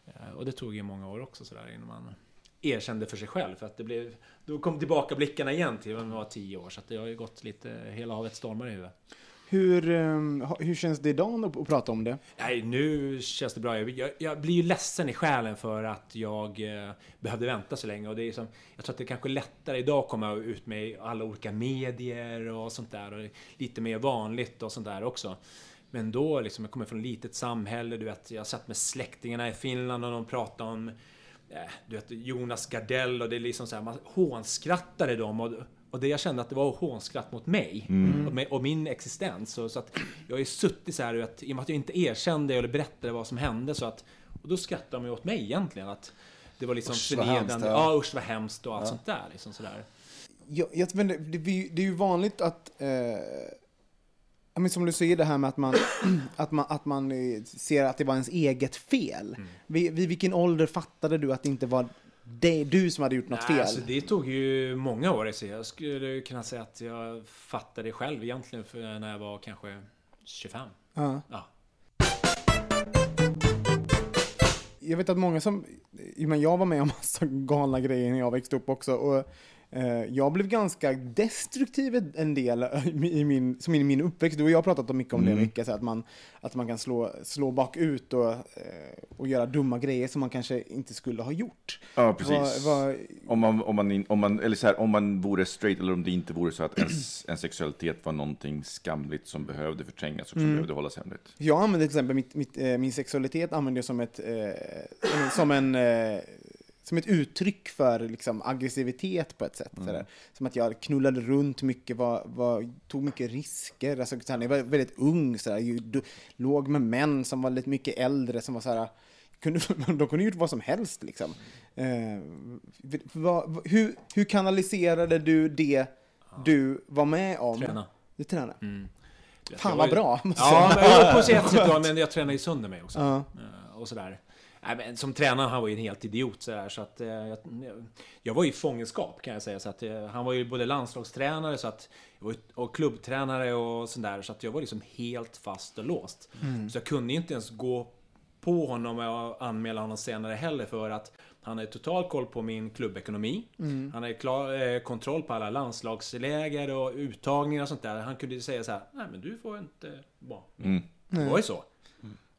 Eh, Och det tog ju många år också sådär innan man erkände för sig själv. För att det blev, då kom tillbaka blickarna igen till när man var tio år. Så att det har ju gått lite, hela havet stormar i huvudet. Hur, ehm, hur känns det idag att, prata om det? Nej, nu känns det bra. Jag, jag, jag blir ju ledsen i själen för att jag eh, behövde vänta så länge. Och det är som, jag tror att det är kanske lättare idag att komma ut med alla olika medier och sånt där. Och lite mer vanligt och sånt där också. Men då, liksom, jag kommer från ett litet samhälle, du vet, jag satt med släktingarna i Finland och de pratade om eh, du vet, Jonas Gardell och det är liksom så här, man hånskrattade dem. Och, och det jag kände att det var hånskratt mot mig och, med, och min existens. Så, så att jag har ju suttit så här, vet, i och med att jag inte erkände eller berättade vad som hände. Så att, och då skrattar de ju åt mig egentligen. Att det var liksom Usch, förnedrande. ja. Ja, usch vad hemskt och allt sånt där. Liksom sådär. Jag, jag, men det, det, det är ju vanligt att, eh, ja, men som du säger det här med att man, [CLEARS THROAT] att man, att man eh, ser att det var ens eget fel. Mm. Vid, vid vilken ålder fattade du att det inte var det, du som hade gjort något Nej, fel? Alltså, det tog ju många år. Så jag skulle kunna säga att jag fattade det själv egentligen för när jag var kanske 25. Ja. Ja. Jag vet att många som, men jag var med om massa galna grejer när jag växte upp också. Och, jag blev ganska destruktiv en del i min, som i min uppväxt. Du och jag har pratat om mycket om det Mm. Micke, så att man, att man kan slå, slå bakut och, eh, och göra dumma grejer som man kanske inte skulle ha gjort. Ja, precis. Vad- vad- Om, man, om, man, om, man, eller så här, om man vore straight eller om det inte vore så att ens, [CLEARS THROAT] ens sexualitet var någonting skamligt som behövde förträngas och som Mm. behövde hållas hemligt. Jag använder till exempel mitt, mitt, eh, min sexualitet använder jag som ett, eh, som en, eh, som ett uttryck för liksom, aggressivitet på ett sätt. Sådär. Som att jag knullade runt mycket, var, var, tog mycket risker. Alltså, såhär, jag var väldigt ung, ju, du, låg med män som var lite mycket äldre, som var såhär, kunde, [LAUGHS] de kunde gjort vad som helst. Liksom. Eh, vad, hur, hur kanaliserade du det du var med om? Träna. Du tränade? Mm. Fan vad bra! Ja, men på ett sätt bra, men jag tränar ju sönder mig också. Ja. Eh, Och sådär. Nej, men som tränare, han var ju en helt idiot sådär, så att eh, jag, jag var ju i fångenskap kan jag säga. Så att, eh, han var ju både landslagstränare så att, ju- och klubbtränare och sådär. Så att jag var liksom helt fast och låst. Mm. Så jag kunde inte ens gå på honom och anmäla honom senare heller för att han hade total koll på min klubbekonomi. Mm. Han hade klar, eh, kontroll på alla landslagsläger och uttagningar och sånt där. Han kunde ju säga så här, nej men du får inte vara Mm. Det var ju så.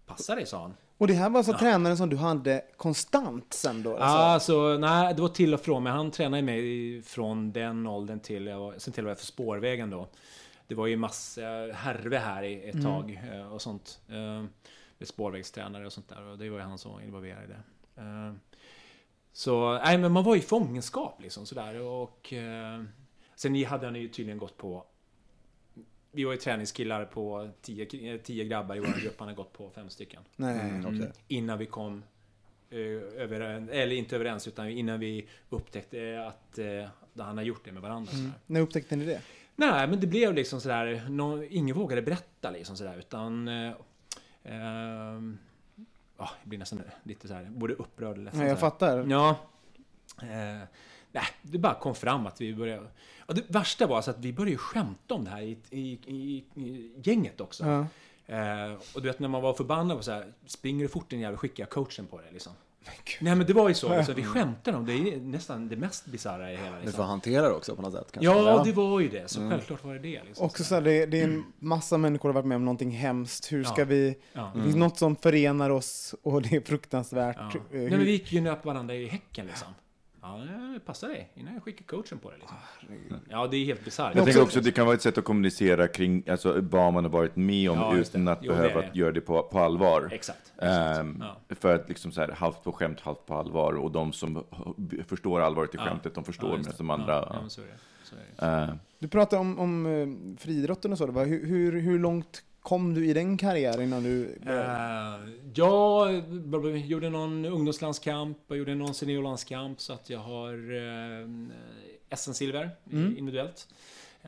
Passa dig, sa han. Och det här var alltså tränaren som du hade konstant sen då? Ja, Alltså. alltså, nej, det var till och från. Men han tränade mig från den åldern till jag var, sen till jag var för spårvägen då. Det var ju massa härve här i ett Mm. tag eh, och sånt. Eh, Med spårvägstränare och sånt där. Och det var ju han som var involverad i det. Eh, Så, nej men man var i fångenskap liksom sådär. Och sen hade han ju tydligen gått på vi var ju träningskillar på tio, eh, tio grabbar i vår grupp. Han hade gått på fem stycken. Nej. Mm, okej. Innan vi kom eh, överens, eller inte överens, utan innan vi upptäckte att eh, han har gjort det med varandra. Mm. När upptäckte ni det? Nej, men det blev liksom sådär, nå- ingen vågade berätta liksom sådär, utan... Eh, ja, jag blir nästan lite såhär, både upprörd och ledsen. Ja, jag sådär. fattar. Ja. Eh, nej, det bara kom fram att vi började... Och det värsta var alltså att vi började ju skämta om det här i, i, i, i gänget också. Ja. Eh, och du vet när man var förbannad och så här, springer du fort din jävel, skickar jag coachen på dig liksom. Nej men det var ju så, liksom, vi skämtade om det, är nästan det mest bisarra i hela Du liksom. får hantera det också på något sätt. kanske. Ja, det var ju det. Så Mm. självklart var det det. Liksom. Också så här, det, det är en massa människor har varit med om någonting hemskt. Hur ska Ja. vi... Ja. Det finns något som förenar oss och det är fruktansvärt. Ja. Eh, Nej, men vi gick ju upp varandra i häcken liksom. Ja, passa dig innan jag skickar coachen på dig liksom. Ja, det är helt bisarrt. Jag tänker också att det kan vara ett sätt att kommunicera kring alltså, vad man har varit med om Ja, just utan det. att Jo, det behöva är det. göra det på, på allvar. Exakt, Ehm, Ja. För att liksom så här, halvt på skämt, halvt på allvar. Och de som förstår allvaret i Ja. skämtet, de Ja, förstår just medan det. de andra... Ja, ja, men så är det. Så är det. Ehm, Du pratar om, om eh, friidrotten och så. Hur, hur, hur långt kom du i den karriären innan du började? Eh, jag gjorde någon ungdomslandskamp, jag gjorde någon seniorlandskamp så att jag har uh, SM-silver Mm. individuellt.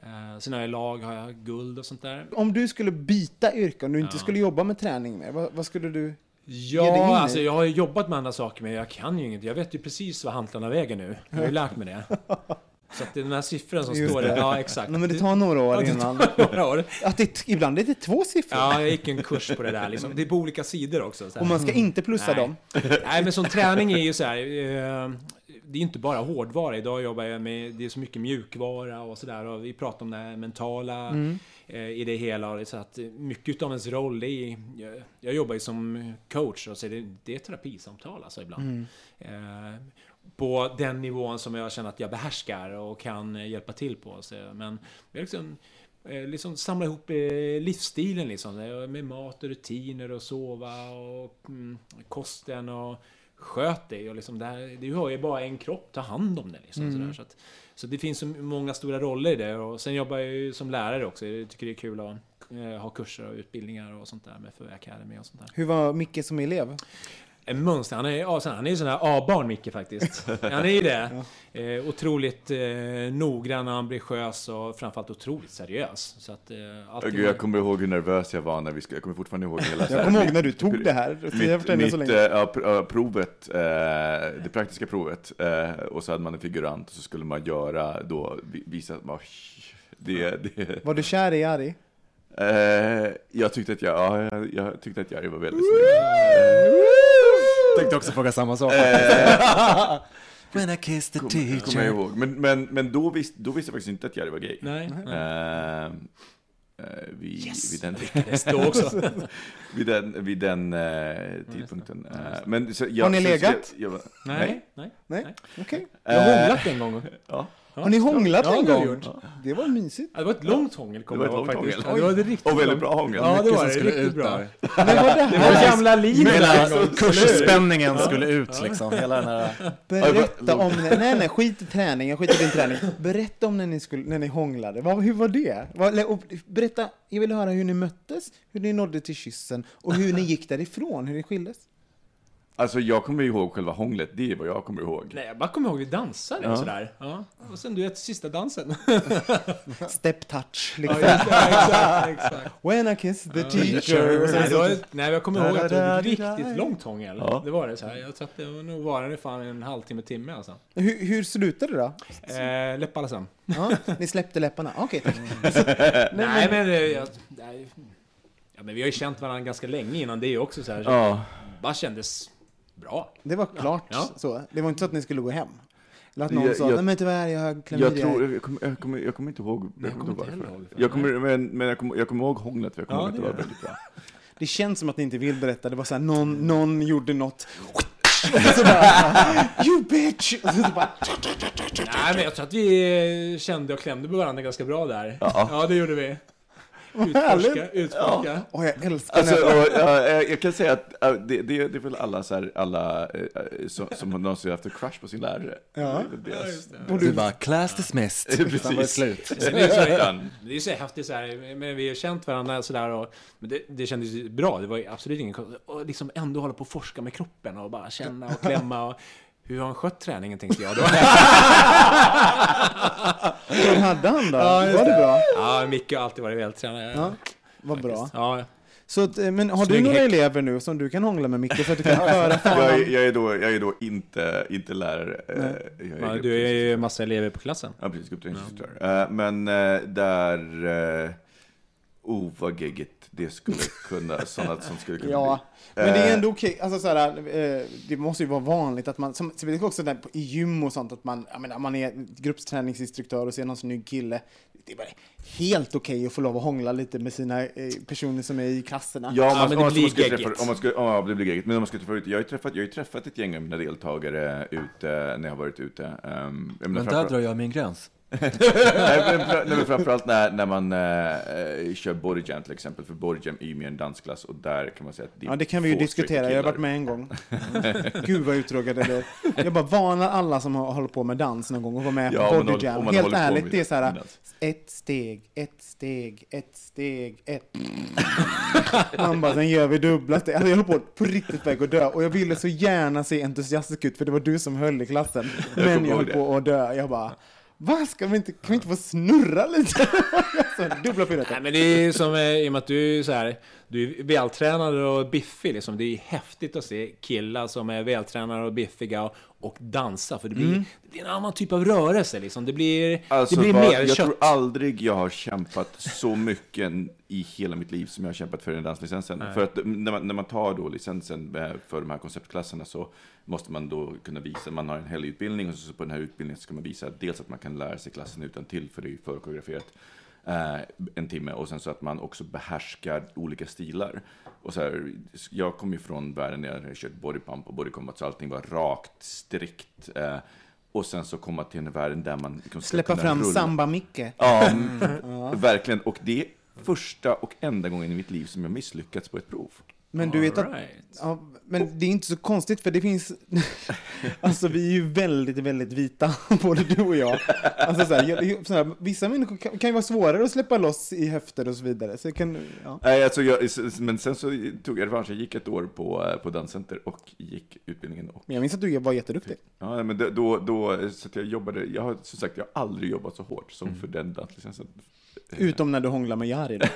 Uh, sen har jag lag, har jag guld och sånt där. Om du skulle byta yrke, om du inte Ja. skulle jobba med träning mer, vad, vad skulle du Ja, alltså jag har jobbat med andra saker men jag kan ju inget. Jag vet ju precis vad hantlarna väger nu. Jag har ju lärt mig det. [LAUGHS] Så att den här siffran som Just står det. där, ja exakt. Nej, men det tar några år Ja, det tar innan. några år. Att det, ibland är det två siffror. Ja, jag gick en kurs på det där liksom. Det är på olika sidor också. så. Och man ska inte plussa Nej. dem. Nej, men som träning är ju så här. Eh, det är inte bara hårdvara. Idag jobbar jag med, det är så mycket mjukvara och sådär. Och vi pratar om det här mentala Mm. eh, i det hela. Så att mycket av ens roll, det är, jag, jag jobbar ju som coach och så det, det är terapisamtal alltså ibland. Eh, på den nivån som jag känner att jag behärskar och kan hjälpa till på. Så, men jag liksom, eh, liksom samla ihop eh, livsstilen liksom. Med mat och rutiner och sova och mm, kosten och sköt dig. Och liksom det här, du har ju bara en kropp, ta hand om den. Liksom, Mm. så, att, så det finns så många stora roller i det. Och sen jobbar jag ju som lärare också. Jag tycker det är kul att eh, ha kurser och utbildningar och sånt där med FÖ Academy och sånt där. Hur var Micke som elev? En mönster. Han är, ja, så han är ju sån här A-barn, Micke, faktiskt. [LAUGHS] Han är ju det. Eh, otroligt eh, noggrann och ambitiös och framförallt otroligt seriös. Så att, eh, allt Gud, jag kommer ihåg hur nervös jag var när vi ska, jag kommer fortfarande ihåg hela... Jag kommer ihåg när du tog det här. Jag Mitt, inne så mitt länge. ja, ja, provet, eh, det praktiska provet, eh, och så hade man en figurant och så skulle man göra då, vi- visa, bara, det, det, Var du kär i Ari? eh, jag tyckte att jag, ja, jag, jag tyckte att Jari var väldigt snygg. Tänkte också fråga samma sak. Eh, [LAUGHS] When I kissed the Kommer jag teacher. ihåg. Men, men, men då, visste, då visste jag faktiskt inte att Jari var gay. Nej. Eh, vid, Yes! vid den, [LAUGHS] [LAUGHS] vid den, vid den eh, tidpunkten. Eh, men, så, jag, Har ni legat? Jag, jag, Nej. Nej. Nej? Okej. Jag har hånglat en gång. Ja. Har ni hånglat ja, en det har gång? gjort. Det var mysigt. Ja, det var ett långt hångel, kommer Det jag var ihåg ett långt faktiskt. hångel. Ja, det var ett riktigt Och väldigt bra hångel. Ja, det Mycket var som det. skulle Riktigt ut bra. där. Men var det Det var här? gamla. Hela kursspänningen skulle ut liksom. Hela den här... Berätta om, nej nej, skit i träning, jag skiter i din träning. Berätta om när ni, skulle, när ni hånglade, Vad, hur var det? Vad, och berätta, jag vill höra hur ni möttes, hur ni nådde till kyssen och hur ni gick därifrån, hur ni skildes. Alltså jag kommer ihåg själva hånglet, det är vad jag kommer ihåg. Nej, jag bara kommer ihåg vi dansade Ja. sådär. Ja. Och sen du vet, sista dansen. [LAUGHS] Step touch, liksom. Ja, exakt, exakt. When I kiss the teacher. Nej, det var, nej, jag kommer ihåg att det var ett riktigt långt hångel. Ja. Det var det så här. Jag tror att det var nog varade fan en halvtimme, timme alltså. Hur, hur slutade det då? Eh, Läppalasam. Ja, ni släppte läpparna? Okej, tack. [LAUGHS] [LAUGHS] Nej, men... eh, Jag, nej, ja, men vi har ju känt varandra ganska länge innan det också så här. Så Ja. Bara kändes bra. Det var klart Ja. så. Det var inte så att ni skulle gå hem? Eller att någon Jag- sa, jag- nej men tyvärr, jag har klamydia. Jag, tror, jag, kommer, jag, kommer, jag kommer inte ihåg, jag kommer inte ihåg varför. Jag kommer, men men jag, kommer, jag kommer ihåg hånglet, för jag kommer Ja, ihåg att det det var väldigt bra. Det känns som att ni inte vill berätta. Det var så här, någon, någon gjorde något. [LAUGHS] Så bara, you bitch! Och så bara, Nej, men jag tror att vi kände och klämde på varandra ganska bra där. Ja. Ja, det gjorde vi. Utforska, utforska. Åh, jag älskar Alltså, det. och, ja, eh, jag kan säga att äh, det, det, det är väl alla, så här, alla eh, eh, som, som någonsin har haft en crush på sin lärare. Ja. Det Ja, det. Och Du bara, class dismissed. [LAUGHS] Precis. Sen var det slut. Sen är det, så, det är så häftigt så här, men vi har känt varandra sådär och men det, det kändes bra, det var ju absolut ingen. Och liksom ändå hålla på och forska med kroppen och bara känna och klämma och hur har han skött träningen tänkte jag då. hur hade han då? Ja, just var det bra? Ja, Micke har alltid varit vältränad. Ja, vad bra. Ja, Så, att, eh, men har du Snygg några häck. elever nu som du kan hångla med Micke så att du kan [LAUGHS] föra Jag är, jag, är då, jag är då inte, inte lärare. eh, Nej. Jag ja, är du är ju massa elever på klassen. Ja, precis. Gruppträningsinstruktör. Eh, Men där... eh, oh vad geggigt det skulle kunna, [LAUGHS] sådana som skulle kunna Ja, bli. men det är Eh, ändå okej. Alltså, så här, eh, det måste ju vara vanligt att man, som, som också där, på- i gym och sånt, att man, jag menar, man är gruppträningsinstruktör och ser någon snygg kille. Det är bara helt okej att få lov att hångla lite med sina eh, personer som är i klasserna. Ja, om man, men om det man blir skulle geggigt. träffa, om man skulle, ja, det blir geggigt. Men om man skulle träffa ut, jag har ju träffat, jag har ju träffat ett gäng av mina deltagare ute, när jag har varit ute. Um, jag menar, Men där drar jag min gräns. Nej, men, nej, men framförallt när, när man eh, kör bodyjam till exempel, för bodyjam är ju mer en dansklass och där kan man säga att det Ja, det kan vi ju diskutera. Jag har varit med en gång. [LAUGHS] Gud vad uttråkad det är. Jag bara varnar alla som har- håller på med dans någon gång och var med Ja, på body håller- Helt ärligt, det är så här dans. ett steg, ett steg, ett steg, ett... Man bara, sen gör vi dubbla steg. Alltså jag höll på på riktigt väg att dö och jag ville så gärna se entusiastisk ut för det var du som höll i klassen. Men jag höll på att dö. Jag bara, vad ska vi inte, kan vi inte få snurra lite? [LAUGHS] alltså, dubbla piruetter. Nej, men det är som, eh, i och med att du är så här, du är vältränad och biffig liksom. Det är häftigt att se killar som är vältränade och biffiga och, och dansa. För det blir, Mm. det blir en annan typ av rörelse liksom. Det blir, Alltså, det blir vad- mer jag kött. tror aldrig jag har kämpat så mycket i hela mitt liv som jag har kämpat för den danslicensen. Nej. För att när man, när man tar då licensen eh, för de här konceptklasserna så måste man då kunna visa, man har en helgutbildning och så på den här utbildningen ska man visa dels att man kan lära sig klassen utan till för det är ju förkoreograferat. Eh, en timme och sen så att man också behärskar olika stilar. Och så här, jag kom ju från världen där jag kört bodypump och bodycombat så allting var rakt, strikt. Eh, och sen så komma till en världen där man liksom Släppa fram. Samba-Micke. Ja, Mm. mm, [LAUGHS] verkligen. Och det är första och enda gången i mitt liv som jag misslyckats på ett prov. Men du vet att, ja, men det är inte så konstigt för det finns, [LAUGHS] alltså vi är ju väldigt, väldigt vita, [LAUGHS] både du och jag. Alltså så här, jag- så här, vissa människor kan, kan ju vara svårare att släppa loss i höfter och så vidare. Så jag kan, ja. Nej, alltså jag, men sen så tog jag revansch. Jag gick ett år på, eh, på danscenter och gick utbildningen. Och, Men jag minns att du var jätteduktig. ja, men då, då, så att jag jobbade, jag har som sagt, jag har aldrig jobbat så hårt som för den danslicensen. Utom när du hånglar med Jari. då.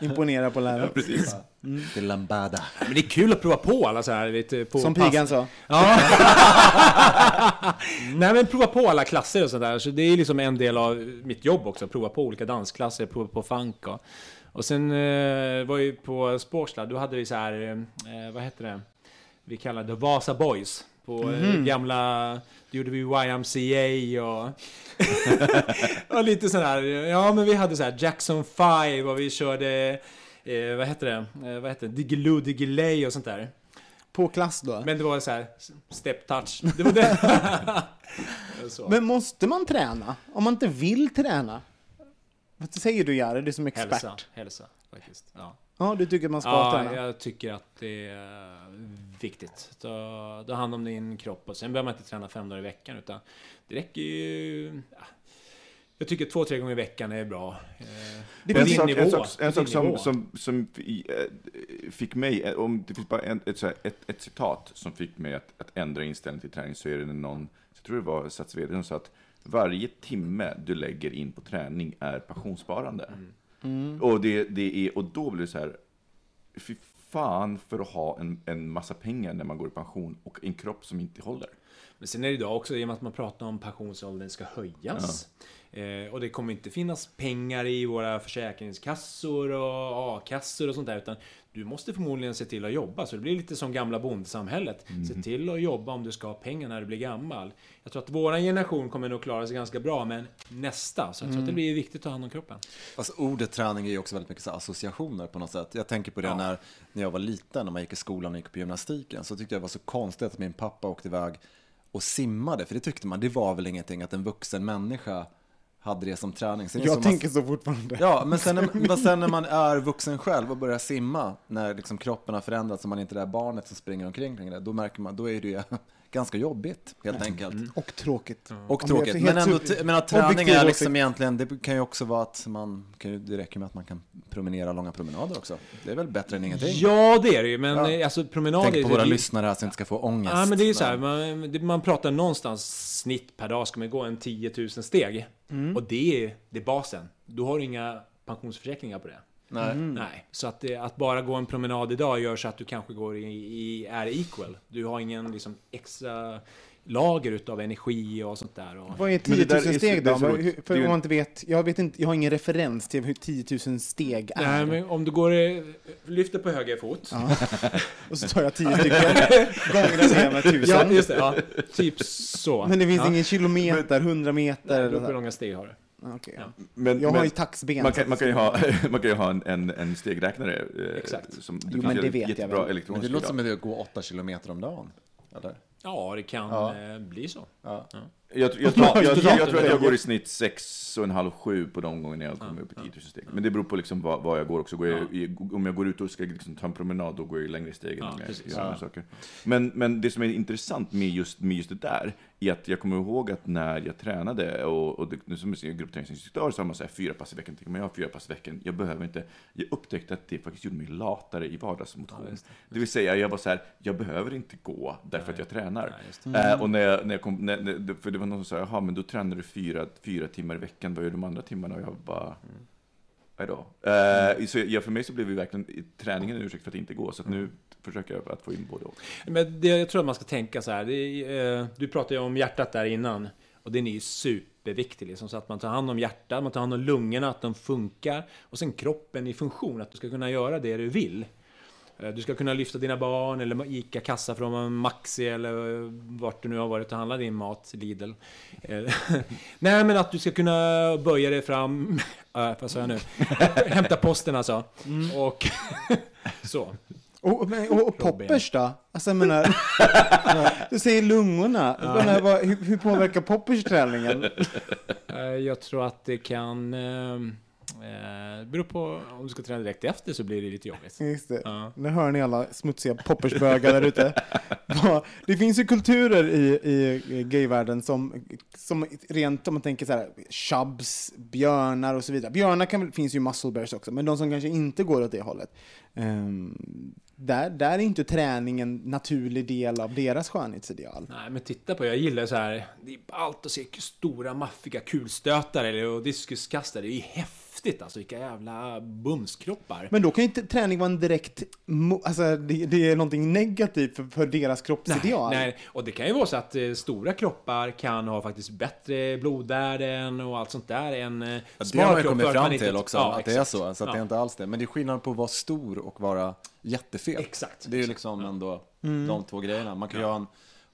[LAUGHS] Imponera på läraren. Ja, precis. Mm. Det är lambada. Men det är kul att prova på alla så här lite på Som pass- pigan sa. Ja. [LAUGHS] Nej men prova på alla klasser och sånt där. Så det är liksom en del av mitt jobb också. Prova på olika dansklasser, prova på funk och... Och sen eh, var ju på Sportslad, då hade vi så här, eh, vad hette det? Vi kallade det Vasa Boys. På eh, Mhm. gamla, då gjorde vi YMCA och... [LAUGHS] och lite sådär, ja men vi hade så här Jackson 5 och vi körde, eh, vad hette det? Eh, vad hette det? Diggiloo Diggiley och sånt där. På klass då? Men det var så här step touch. Det var det. [LAUGHS] Men måste man träna? Om man inte vill träna? Vad säger du Jari, du som expert? Hälsa, hälsa faktiskt. Ja. Ja, du tycker att man ska ja, träna? jag tycker att det är viktigt. Ta, ta hand om din kropp och sen behöver man inte träna fem dagar i veckan utan det räcker ju... Ja. Jag tycker två, tre gånger i veckan är bra. Eh, Det en sak, en sak, en sak som, som, som eh, fick mig, eh, om det finns bara en, ett, ett, ett citat som fick mig att, att ändra inställning till träning så är det någon, jag tror det var Sats VD som sa att varje timme du lägger in på träning är pensionssparande. Mm. Och, det, det är, och då blir det så här, fy fan för att ha en, en massa pengar när man går i pension och en kropp som inte håller. Men sen är det idag också, i och med att man pratar om pensionsåldern ska höjas. Eh, och det kommer inte finnas pengar i våra försäkringskassor och a-kassor och sånt där. Utan du måste förmodligen se till att jobba. Så det blir lite som gamla bondsamhället. Se till att jobba om du ska ha pengar när du blir gammal. Jag tror att våran generation kommer nog klara sig ganska bra, men nästa. Så jag tror att det blir viktigt att ta hand om kroppen. Alltså ordet träning är ju också väldigt mycket så associationer på något sätt. Jag tänker på det Ja. när, när jag var liten, när man gick i skolan och gick på gymnastiken, så tyckte jag det var så konstigt att min pappa åkte iväg och simmade, för det tyckte man, det var väl ingenting att en vuxen människa hade det som träning. Sen är Jag som man- tänker så fortfarande. Ja, men sen, [LAUGHS] när, men sen när man är vuxen själv och börjar simma, när liksom kroppen har förändrats och man inte är det där barnet som springer omkring längre, då märker man, då är det ju ganska jobbigt helt enkelt. Och tråkigt. Och Om jag tråkigt. Men, ändå, men att träning är åsikt. liksom egentligen, det kan ju också vara att man, det räcker med att man kan promenera långa promenader också. Det är väl bättre än ingenting? Ja, det är det ju. Men Ja. eh, alltså promenader... Tänk på våra det- lyssnare här som inte ska få ångest. Ja, men det är ju så här, man, man pratar någonstans snitt per dag ska man gå en 10 000 steg. Mm. Och det är, det är basen. Då har du inga pensionsförsäkringar på det. Nej. Mm. Nej. Så att, det, att bara gå en promenad idag gör så att du kanske går i, i är equal. Du har ingen liksom, extra lager utav energi och sånt där. Och, Vad är Men det 10 där 000 är så- steg då? För ju- om man inte vet, jag vet inte, jag har ingen referens till hur 10 000 steg är. Nej, men om du går, lyfter på höger fot. Ja. [LAUGHS] Och så tar jag 10 stycken, gånger det med 1000. Ja, just det. Ja. Typ så. Men det finns ja. ingen kilometer, 100 meter Det eller beror så på här. hur långa steg har du. Okej. Men, Jag har men ju taxben. Man kan, man kan ju ha, [LAUGHS] man kan ju ha en, en, en stegräknare. eh, Exakt. Som, Jo, men det vet jag väl. Men det låter som att det går 8 kilometer om dagen. Eller? Ja, det kan Ja. eh, bli så. Ja. Jag, jag, tror- [LAUGHS] jag, jag, tror- jag tror att jag går i snitt sex och en halv, sju på de gångerna jag kommer upp i 10 000 steg. Men det beror på liksom vad, vad jag går också. Går jag, om jag går ut och ska liksom ta en promenad, då går jag längre steg Ja, precis. saker. Men, men det som är intressant med just, med just det där, är att jag kommer ihåg att när jag tränade, och, och det, nu som gruppträningsinstruktör, så har man så här fyra pass i veckan. Tänker man, jag har fyra pass i veckan, jag behöver inte. Jag upptäckte att det faktiskt gjorde mig latare i vardagsmotion. det, vill säga, jag var så här, jag behöver inte gå därför att jag tränar. Eh, och när jag, när jag kom, när, när, för det var någon som sa, jaha, men då tränar du fyra, fyra timmar i veckan, vad gör du de andra timmarna? Och jag bara, vad då? Eh, så jag, för mig så blev ju verkligen träningen en ursäkt för att inte gå, så nu försöker jag att få in både och. Men det, jag tror att man ska tänka så här. Det är, eh, du pratade ju om hjärtat där innan. Och den är ju superviktig. Liksom, så att man tar hand om hjärtat, man tar hand om lungorna, att de funkar. Och sen kroppen i funktion, att du ska kunna göra det du vill. Eh, Du ska kunna lyfta dina barn eller ICA-kassa från Maxi eller vart du nu har varit och handlat din mat, Lidl. Eh, [LAUGHS] Nej men att du ska kunna böja dig fram, [LAUGHS] äh, vad sa jag nu? [LAUGHS] Hämta posten alltså. Och så. Och, och, och poppers då? Alltså jag menar, du säger lungorna. Jag menar, vad, hur, hur påverkar poppers träningen? Eh, Jag tror att det kan... Eh, eh, beror på om du ska träna direkt efter så blir det lite jobbigt. Just det. Ja. Nu hör ni alla smutsiga poppersbögar där ute. Ja, Det finns ju kulturer i, i gayvärlden som, som rent, om man tänker så här, chubs, björnar och så vidare. Björnar kan, finns ju muscle bears också, men de som kanske inte går åt det hållet. ehm, där, där är inte träning en naturlig del av deras skönhetsideal. Nej, men titta på, jag gillar så här, det är allt att se stora maffiga kulstötare eller och diskuskastare. Det är häftigt alltså, vilka jävla bumskroppar. Men då kan ju inte träning vara en direkt, alltså det, det är någonting negativt för, för deras kroppsideal. Nej, och det kan ju vara så att eh, stora kroppar kan ha faktiskt bättre blodvärden och allt sånt där än eh, Ja, det har man ju kommit fram inte- till också, Ja, att det är exakt. så. Så att det är Ja. inte alls det. Men det är skillnad på att vara stor och vara jättefet. Exakt. Det är ju liksom ändå Mm. de två grejerna. Man kan ju ha en,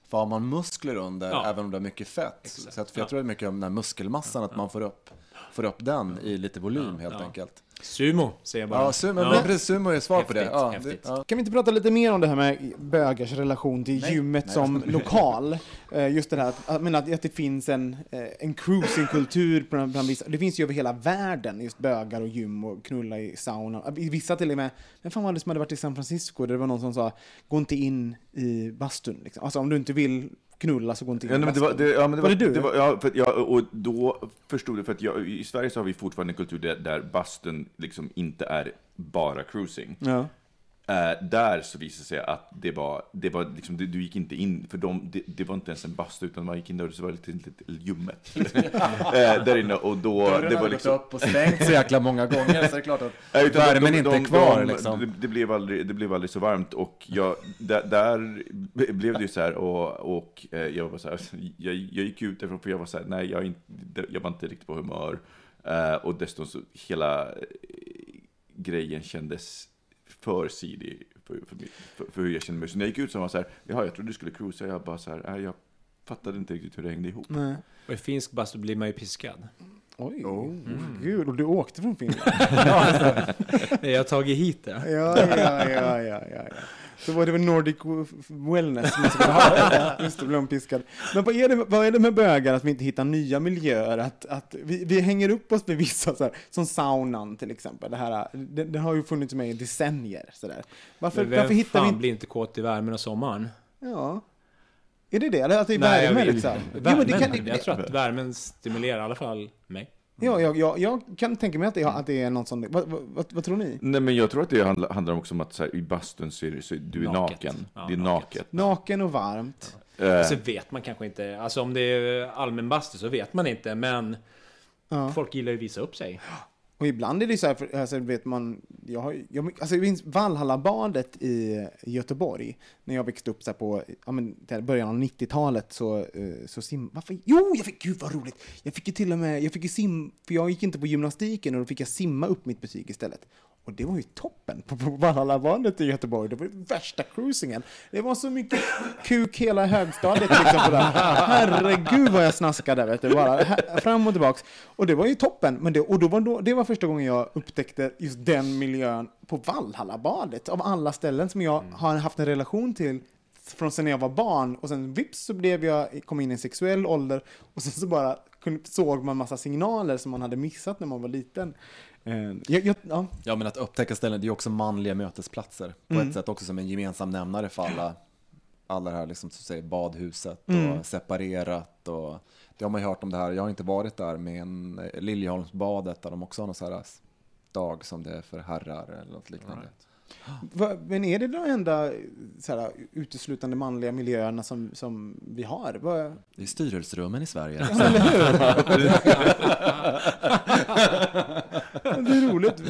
för har man muskler under, Ja. även om du har mycket fett. Exakt. Så att, för jag tror det är mycket om den här muskelmassan, att man får upp, får upp den i lite volym helt Ja. enkelt. Sumo, säger jag bara. Ja, sumo, Ja. men precis, sumo är svar på det. Ja, det ja. Kan vi inte prata lite mer om det här med bögars relation till Nej. gymmet Nej. som lokal? Eh, Just det här att, jag menar, att det finns en, eh, en cruisingkultur bland, bland vissa. Det finns ju över hela världen, just bögar och gym och knulla i sauna. I Vissa till och med, men fan var det som hade varit i San Francisco där det var någon som sa, gå inte in i bastun. Liksom. Alltså om du inte vill knulla så gå inte in Ja, men det var, det, ja, men det Var var, det du? Det var, ja, för jag, och då förstod jag, för att jag, i Sverige så har vi fortfarande en kultur där, där bastun liksom inte är bara cruising. Ja. Eh, där så visade det sig att det var, det var liksom, det, du gick inte in, för dem, det, det var inte ens en bastu, utan man gick in där och så var det lite, lite ljummet. [LAUGHS] eh, där inne, och då, det var liksom... upp och stängt så jäkla många gånger, så det är klart att [LAUGHS] Nej, utan de- värmen de- inte de- är kvar de- liksom. Det, det, blev aldrig, det blev aldrig så varmt och jag, där, där blev det ju så här och, och eh, jag var så här, jag, jag gick ut därifrån för jag var så här, nej jag, inte, jag var inte riktigt på humör. Eh, och dessutom så hela eh, grejen kändes för sidig för, för, för, för hur jag kände mig. Så när jag gick ut så var jag så här, jaha jag trodde du skulle cruisa, jag bara så här, nej jag fattade inte riktigt hur det hängde ihop. Nej. Och i finsk bastu blir man ju piskad. Oj, Mm. gud, och du åkte från Finland? [LAUGHS] Jag har tagit hit det. Ja, ja, ja, ja, ja, ja. Så var det väl Nordic Wellness man skulle ha. [LAUGHS] Just det, blev piskad. Men vad är, det, vad är det med bögar att vi inte hittar nya miljöer? Att, att vi, vi hänger upp oss med vissa, så här, som saunan till exempel. Det, här, det, det har ju funnits med i decennier. Så där. Varför, vem varför hittar fan vi inte... blir inte kåt i värmen och sommaren? Ja. Är det det? Eller att det är Nej, värme liksom? inte. Jo, men det Värmen, jag tror att värmen stimulerar i alla fall mig. Ja, jag, jag, jag kan tänka mig att det, att det är något sånt. Vad, vad, vad, vad tror ni? Nej men jag tror att det handlar, handlar också om att så här, i bastun så är, det, så du är Naket. naken. Ja, det är naket. naket. Naken och varmt. Eh, Så vet man kanske inte. Alltså om det är allmän bastu så vet man inte. Men Ja. folk gillar ju att visa upp sig. [GASPS] Och ibland är det så här, för, alltså, vet man, jag, har, jag, alltså, jag minns Valhallabadet i Göteborg, när jag växte upp så här på ja, men, där början av 90-talet så, eh, så sim... Varför? Jo, jag fick, gud vad roligt! Jag fick ju till och med, jag fick ju sim, för jag gick inte på gymnastiken och då fick jag simma upp mitt betyg istället. Och det var ju toppen på, på i Göteborg. Det var ju värsta cruisingen. Det var så mycket kuk hela högstadiet. Liksom, på. Herregud vad jag snaskade, vet du. Bara här, fram och tillbaks. Och det var ju toppen. Men det, och då var då, det var första gången jag upptäckte just den miljön på Valhallabadet. Av alla ställen som jag har haft en relation till från sen jag var barn och sen vips så blev jag, kom in i en sexuell ålder och sen så bara såg man massa signaler som man hade missat när man var liten. Eh, jag, jag, ja. Ja, men att upptäcka ställen, det är också manliga mötesplatser. På Mm. ett sätt också som en gemensam nämnare för alla, alla det här liksom, så att säga, badhuset Mm. och separerat. Och, det har man ju hört om det här, jag har inte varit där, men eh, Liljeholmsbadet där de också har någon så här dag som det är för herrar eller något liknande. Va- Men är det de enda så här, uteslutande manliga miljöerna som, som vi har? Va? Det är styrelserummen i Sverige. Ja, eller hur? [LAUGHS] [LAUGHS] [LAUGHS] det är roligt.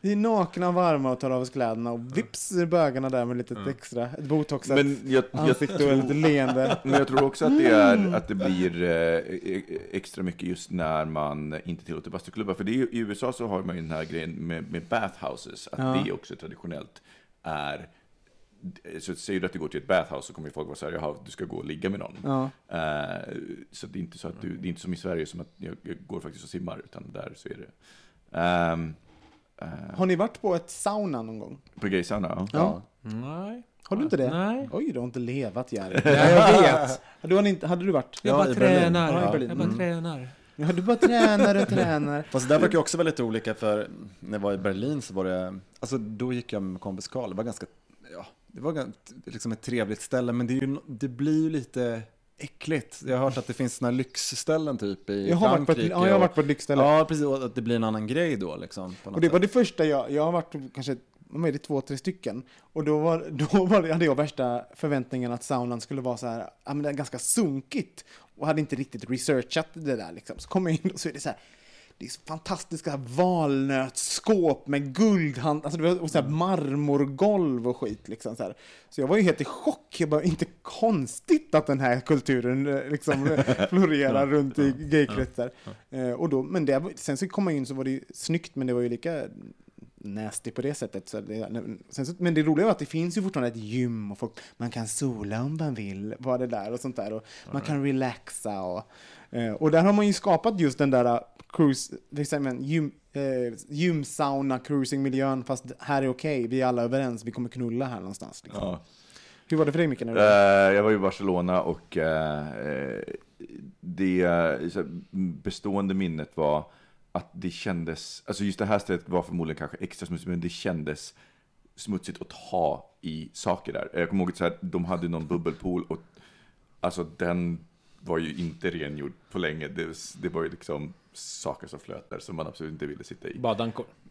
Vi är nakna och varma och tar av oss kläderna och vips är bögarna där med lite extra, ett botoxat Men jag, jag ansikte och lite leende. Men jag tror också att det, är, Mm. att det blir eh, e- extra mycket just när man inte tillåter bastuklubbar. För det är, i USA så har man ju den här grejen med, med bathhouses, att Ja. det också traditionellt är så säger du att du går till ett bathhouse så kommer ju folk vara så här, jaha, du ska gå och ligga med någon. Ja. Eh, så det är inte så att du, det är inte som i Sverige som att jag, jag går faktiskt och simmar, utan där så är det. Ehm, eh, Har ni varit på ett sauna någon gång? på gaysauna? Ja. Nej. Har du inte det? Nej. Oj, du har inte levat Jerry. [LAUGHS] Ja, jag vet. Du har inte, hade du varit? Jag bara i Berlin. tränar. Ja, i Berlin. Jag bara Mm. tränar. Ja, du bara tränar och tränar. [LAUGHS] Fast det där verkar ju också lite olika för när jag var i Berlin så var det, alltså då gick jag med kompis Karl, det var ganska, ja, det var liksom ett trevligt ställe men det, är ju, det blir ju lite äckligt. Jag har hört att det finns här lyxställen typ i Jag har varit på ett- Frankrike. ja, jag har varit på ett lyxställe. Ja, precis, och att det blir en annan grej då liksom. Och det var det första jag, jag har varit kanske är det, två, tre stycken. Och då, var, [LAUGHS] då var det, hade jag värsta förväntningen att saunan skulle vara så här, ja men det är ganska sunkigt. Och hade inte riktigt researchat det där liksom. Så kommer jag in och så är det så här, det är fantastiska valnötsskåp med guldhand, alltså det var och så marmorgolv och skit liksom så här. Så jag var ju helt i chock, jag bara, inte konstigt att den här kulturen eh, liksom [LAUGHS] florerar runt i gaykretsar. Eh, och då, men det, sen så kom man in så var det ju snyggt, men det var ju lika nasty på det sättet. Så det, sen så, men det roliga var att det finns ju fortfarande ett gym och folk, man kan sola om man vill, var det där och sånt där. Och man kan relaxa och, eh, och där har man ju skapat just den där uh, cruise, men, gym, eh, gymsauna cruising-miljön, fast här är okej, vi är alla överens, vi kommer knulla här någonstans. Liksom. Ja. Hur var det för dig Micke? när du Eh, jag var i Barcelona och eh, eh, det bestående minnet var att det kändes, alltså just det här stället var förmodligen kanske extra smutsigt, men det kändes smutsigt att ha i saker där. Jag kommer ihåg att de hade någon bubbelpool och alltså den var ju inte rengjord på länge. Det, det var ju liksom saker som flöt där som man absolut inte ville sitta i. Badankor. [LAUGHS]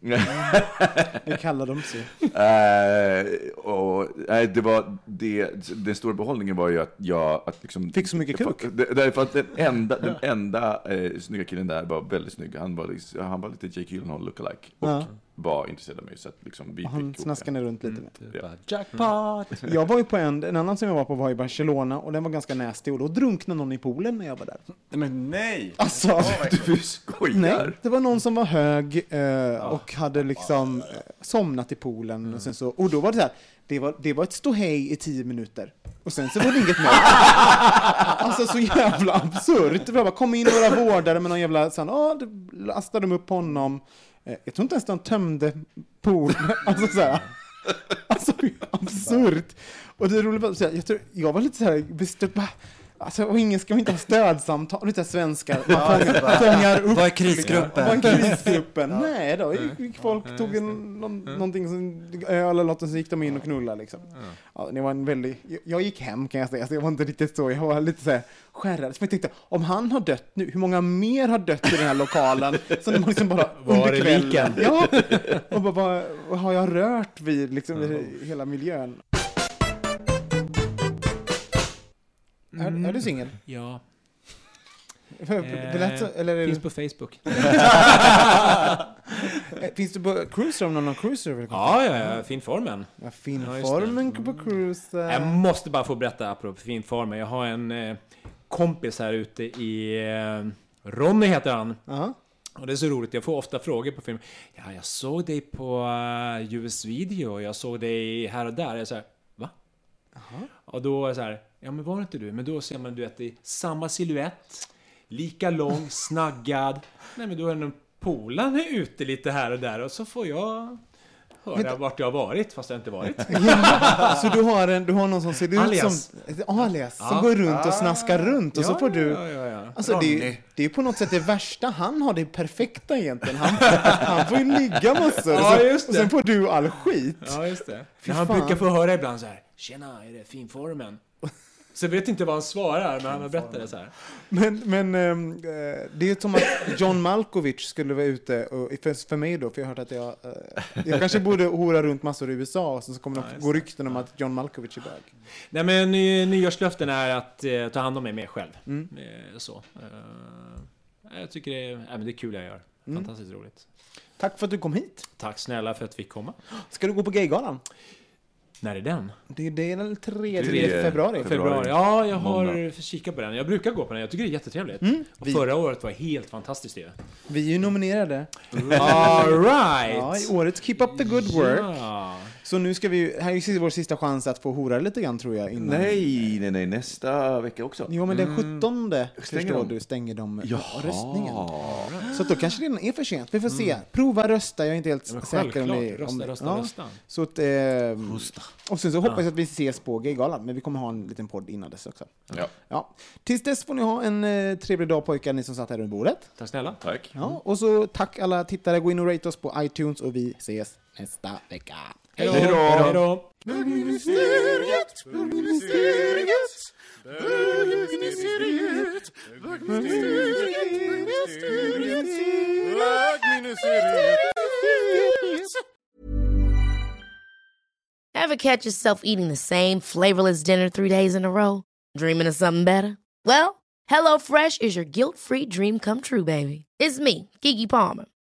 Det kallar de sig. Eh, och, nej, det var det, den stora behållningen var ju att jag att liksom, Fick så mycket kuk? Därför att den enda, den enda eh, snygga killen där var väldigt snygg. Han var, liksom, han var lite Jake Gyllenhaal lookalike och Ja. Var intresserad av mig. Så att liksom, vi han snaskade runt lite med. Ja. Jackpot! [LAUGHS] Jag var ju på en, en annan som jag var på var i Barcelona och den var ganska nasty och då drunknade någon i poolen när jag var där. Men nej! Alltså, Du skojar? nej, det var någon som var hög eh, och hade liksom eh, somnat i poolen och sen så, och då var det så här, det var, det var ett ståhej i tio minuter. Och sen så var det inget mer. [LAUGHS] Alltså så jävla absurt. Det var bara, kom in några vårdare med någon jävla, så här, ah, lastade de upp honom. Eh, jag tror inte ens de tömde poolen. [LAUGHS] Alltså så här. Alltså absurt. Och det roliga var, att jag, tror, jag var lite så här bestört, bara, Alltså, och ingen ska inte ha stödsamtal, lite svenskar, man fångar, fångar upp. Vad är krisgruppen? Vad är krisgruppen? Nej då, gick, folk tog en, någon, någonting som öl eller något och så gick de in och knullade liksom. Ja, det var en väldigt, jag, jag gick hem kan jag säga, så jag var inte riktigt så, jag var lite så här skärrad. Så jag tänkte, om han har dött nu, hur många mer har dött i den här lokalen? [LAUGHS] Så de har liksom bara Var under kvällen. Ja, och bara, vad, vad har jag rört vid liksom i hela miljön? Är, är du singel? Ja. Det lät så, eller är Eh, Finns det, på Facebook. [LAUGHS] Eh, finns det på Cruiser om någon har Cruiser? vill komma? Ja, ja, ja. Finformen. Ja, fin Ja, på Cruiser. Jag måste bara få berätta apropå finformen. Jag har en eh, kompis här ute i... Eh, Ronny heter han. Ja. Och det är så roligt, jag får ofta frågor på film. Ja, jag såg dig på uh, US video, jag såg dig här och där. Jag säger, va? Och då är jag så här, ja men var det inte du? Men då ser man du vet i samma silhuett, lika lång, [LAUGHS] snaggad. Nej men då är det någon polare ute lite här och där och så får jag höra Vänta. vart jag har varit fast jag inte varit. [LAUGHS] Ja, så du har, en, du har någon som ser ut Alias. som... ett Alias. Som Ja. går runt och snaskar runt och så Ja, får du... Alltså det, är- det är på något sätt det värsta. Han har det perfekta egentligen. Han, han får ju ligga massor. Ja, så, Och sen får du all skit. Ja, just det. Fy Men han brukar få höra ibland så här, Tjena, är det finformen? Så jag vet inte vad han svarar, men han har berättat det så här. Men, men ehm, eh, det är som att John Malkovich skulle vara ute, och, för, för mig då, för jag har hört att jag, eh, jag kanske borde hora runt massor i USA, och så kommer det gå rykten om att John Malkovich är bög. Nej men ny, nyårslöften är att eh, ta hand om mig mer själv. Mm. Eh, så. Eh, jag tycker det är, men det är kul jag gör. Mm. Fantastiskt roligt. Tack för att du kom hit. Tack snälla för att vi fick komma. Ska du gå på Gaygalan? När är den? Det, det är den 3, Tredje februari. Februari. Ja, jag har Måndag. kikat på den. Jag brukar gå på den. Jag tycker det är jättetrevligt. Mm, Och vi- förra året var helt fantastiskt ju. Vi är ju nominerade. All right! Ja, i årets Keep Up The Good Work. Ja. Så nu ska vi, här är ju vår sista chans att få hora lite grann tror jag. Innan. Nej, nej, nej, nästa vecka också. Jo, men den 17 förstår de? du stänger de Jaha. röstningen. Så då kanske det redan är för sent. Vi får se. Prova rösta, jag är inte helt Ja, men säker om det Rösta, om det- rösta, ja. rösta. Så att, eh, och sen så hoppas jag att vi ses på Gaygalan, men vi kommer ha en liten podd innan dess också. Ja. Ja. Tills dess får ni ha en eh, trevlig dag pojkar, ni som satt här runt bordet. Tack snälla. Tack. Ja, och så tack alla tittare, gå in och rate oss på iTunes och vi ses nästa vecka. Hej Hej då. Hej då! Bögministeriet, bögministeriet, bögministeriet, bögministeriet, bögministeriet. Ever catch yourself eating the same flavorless dinner three days in a row? Dreaming of something better? Well, HelloFresh is your guilt-free dream come true, baby. It's me, Kiki Palmer.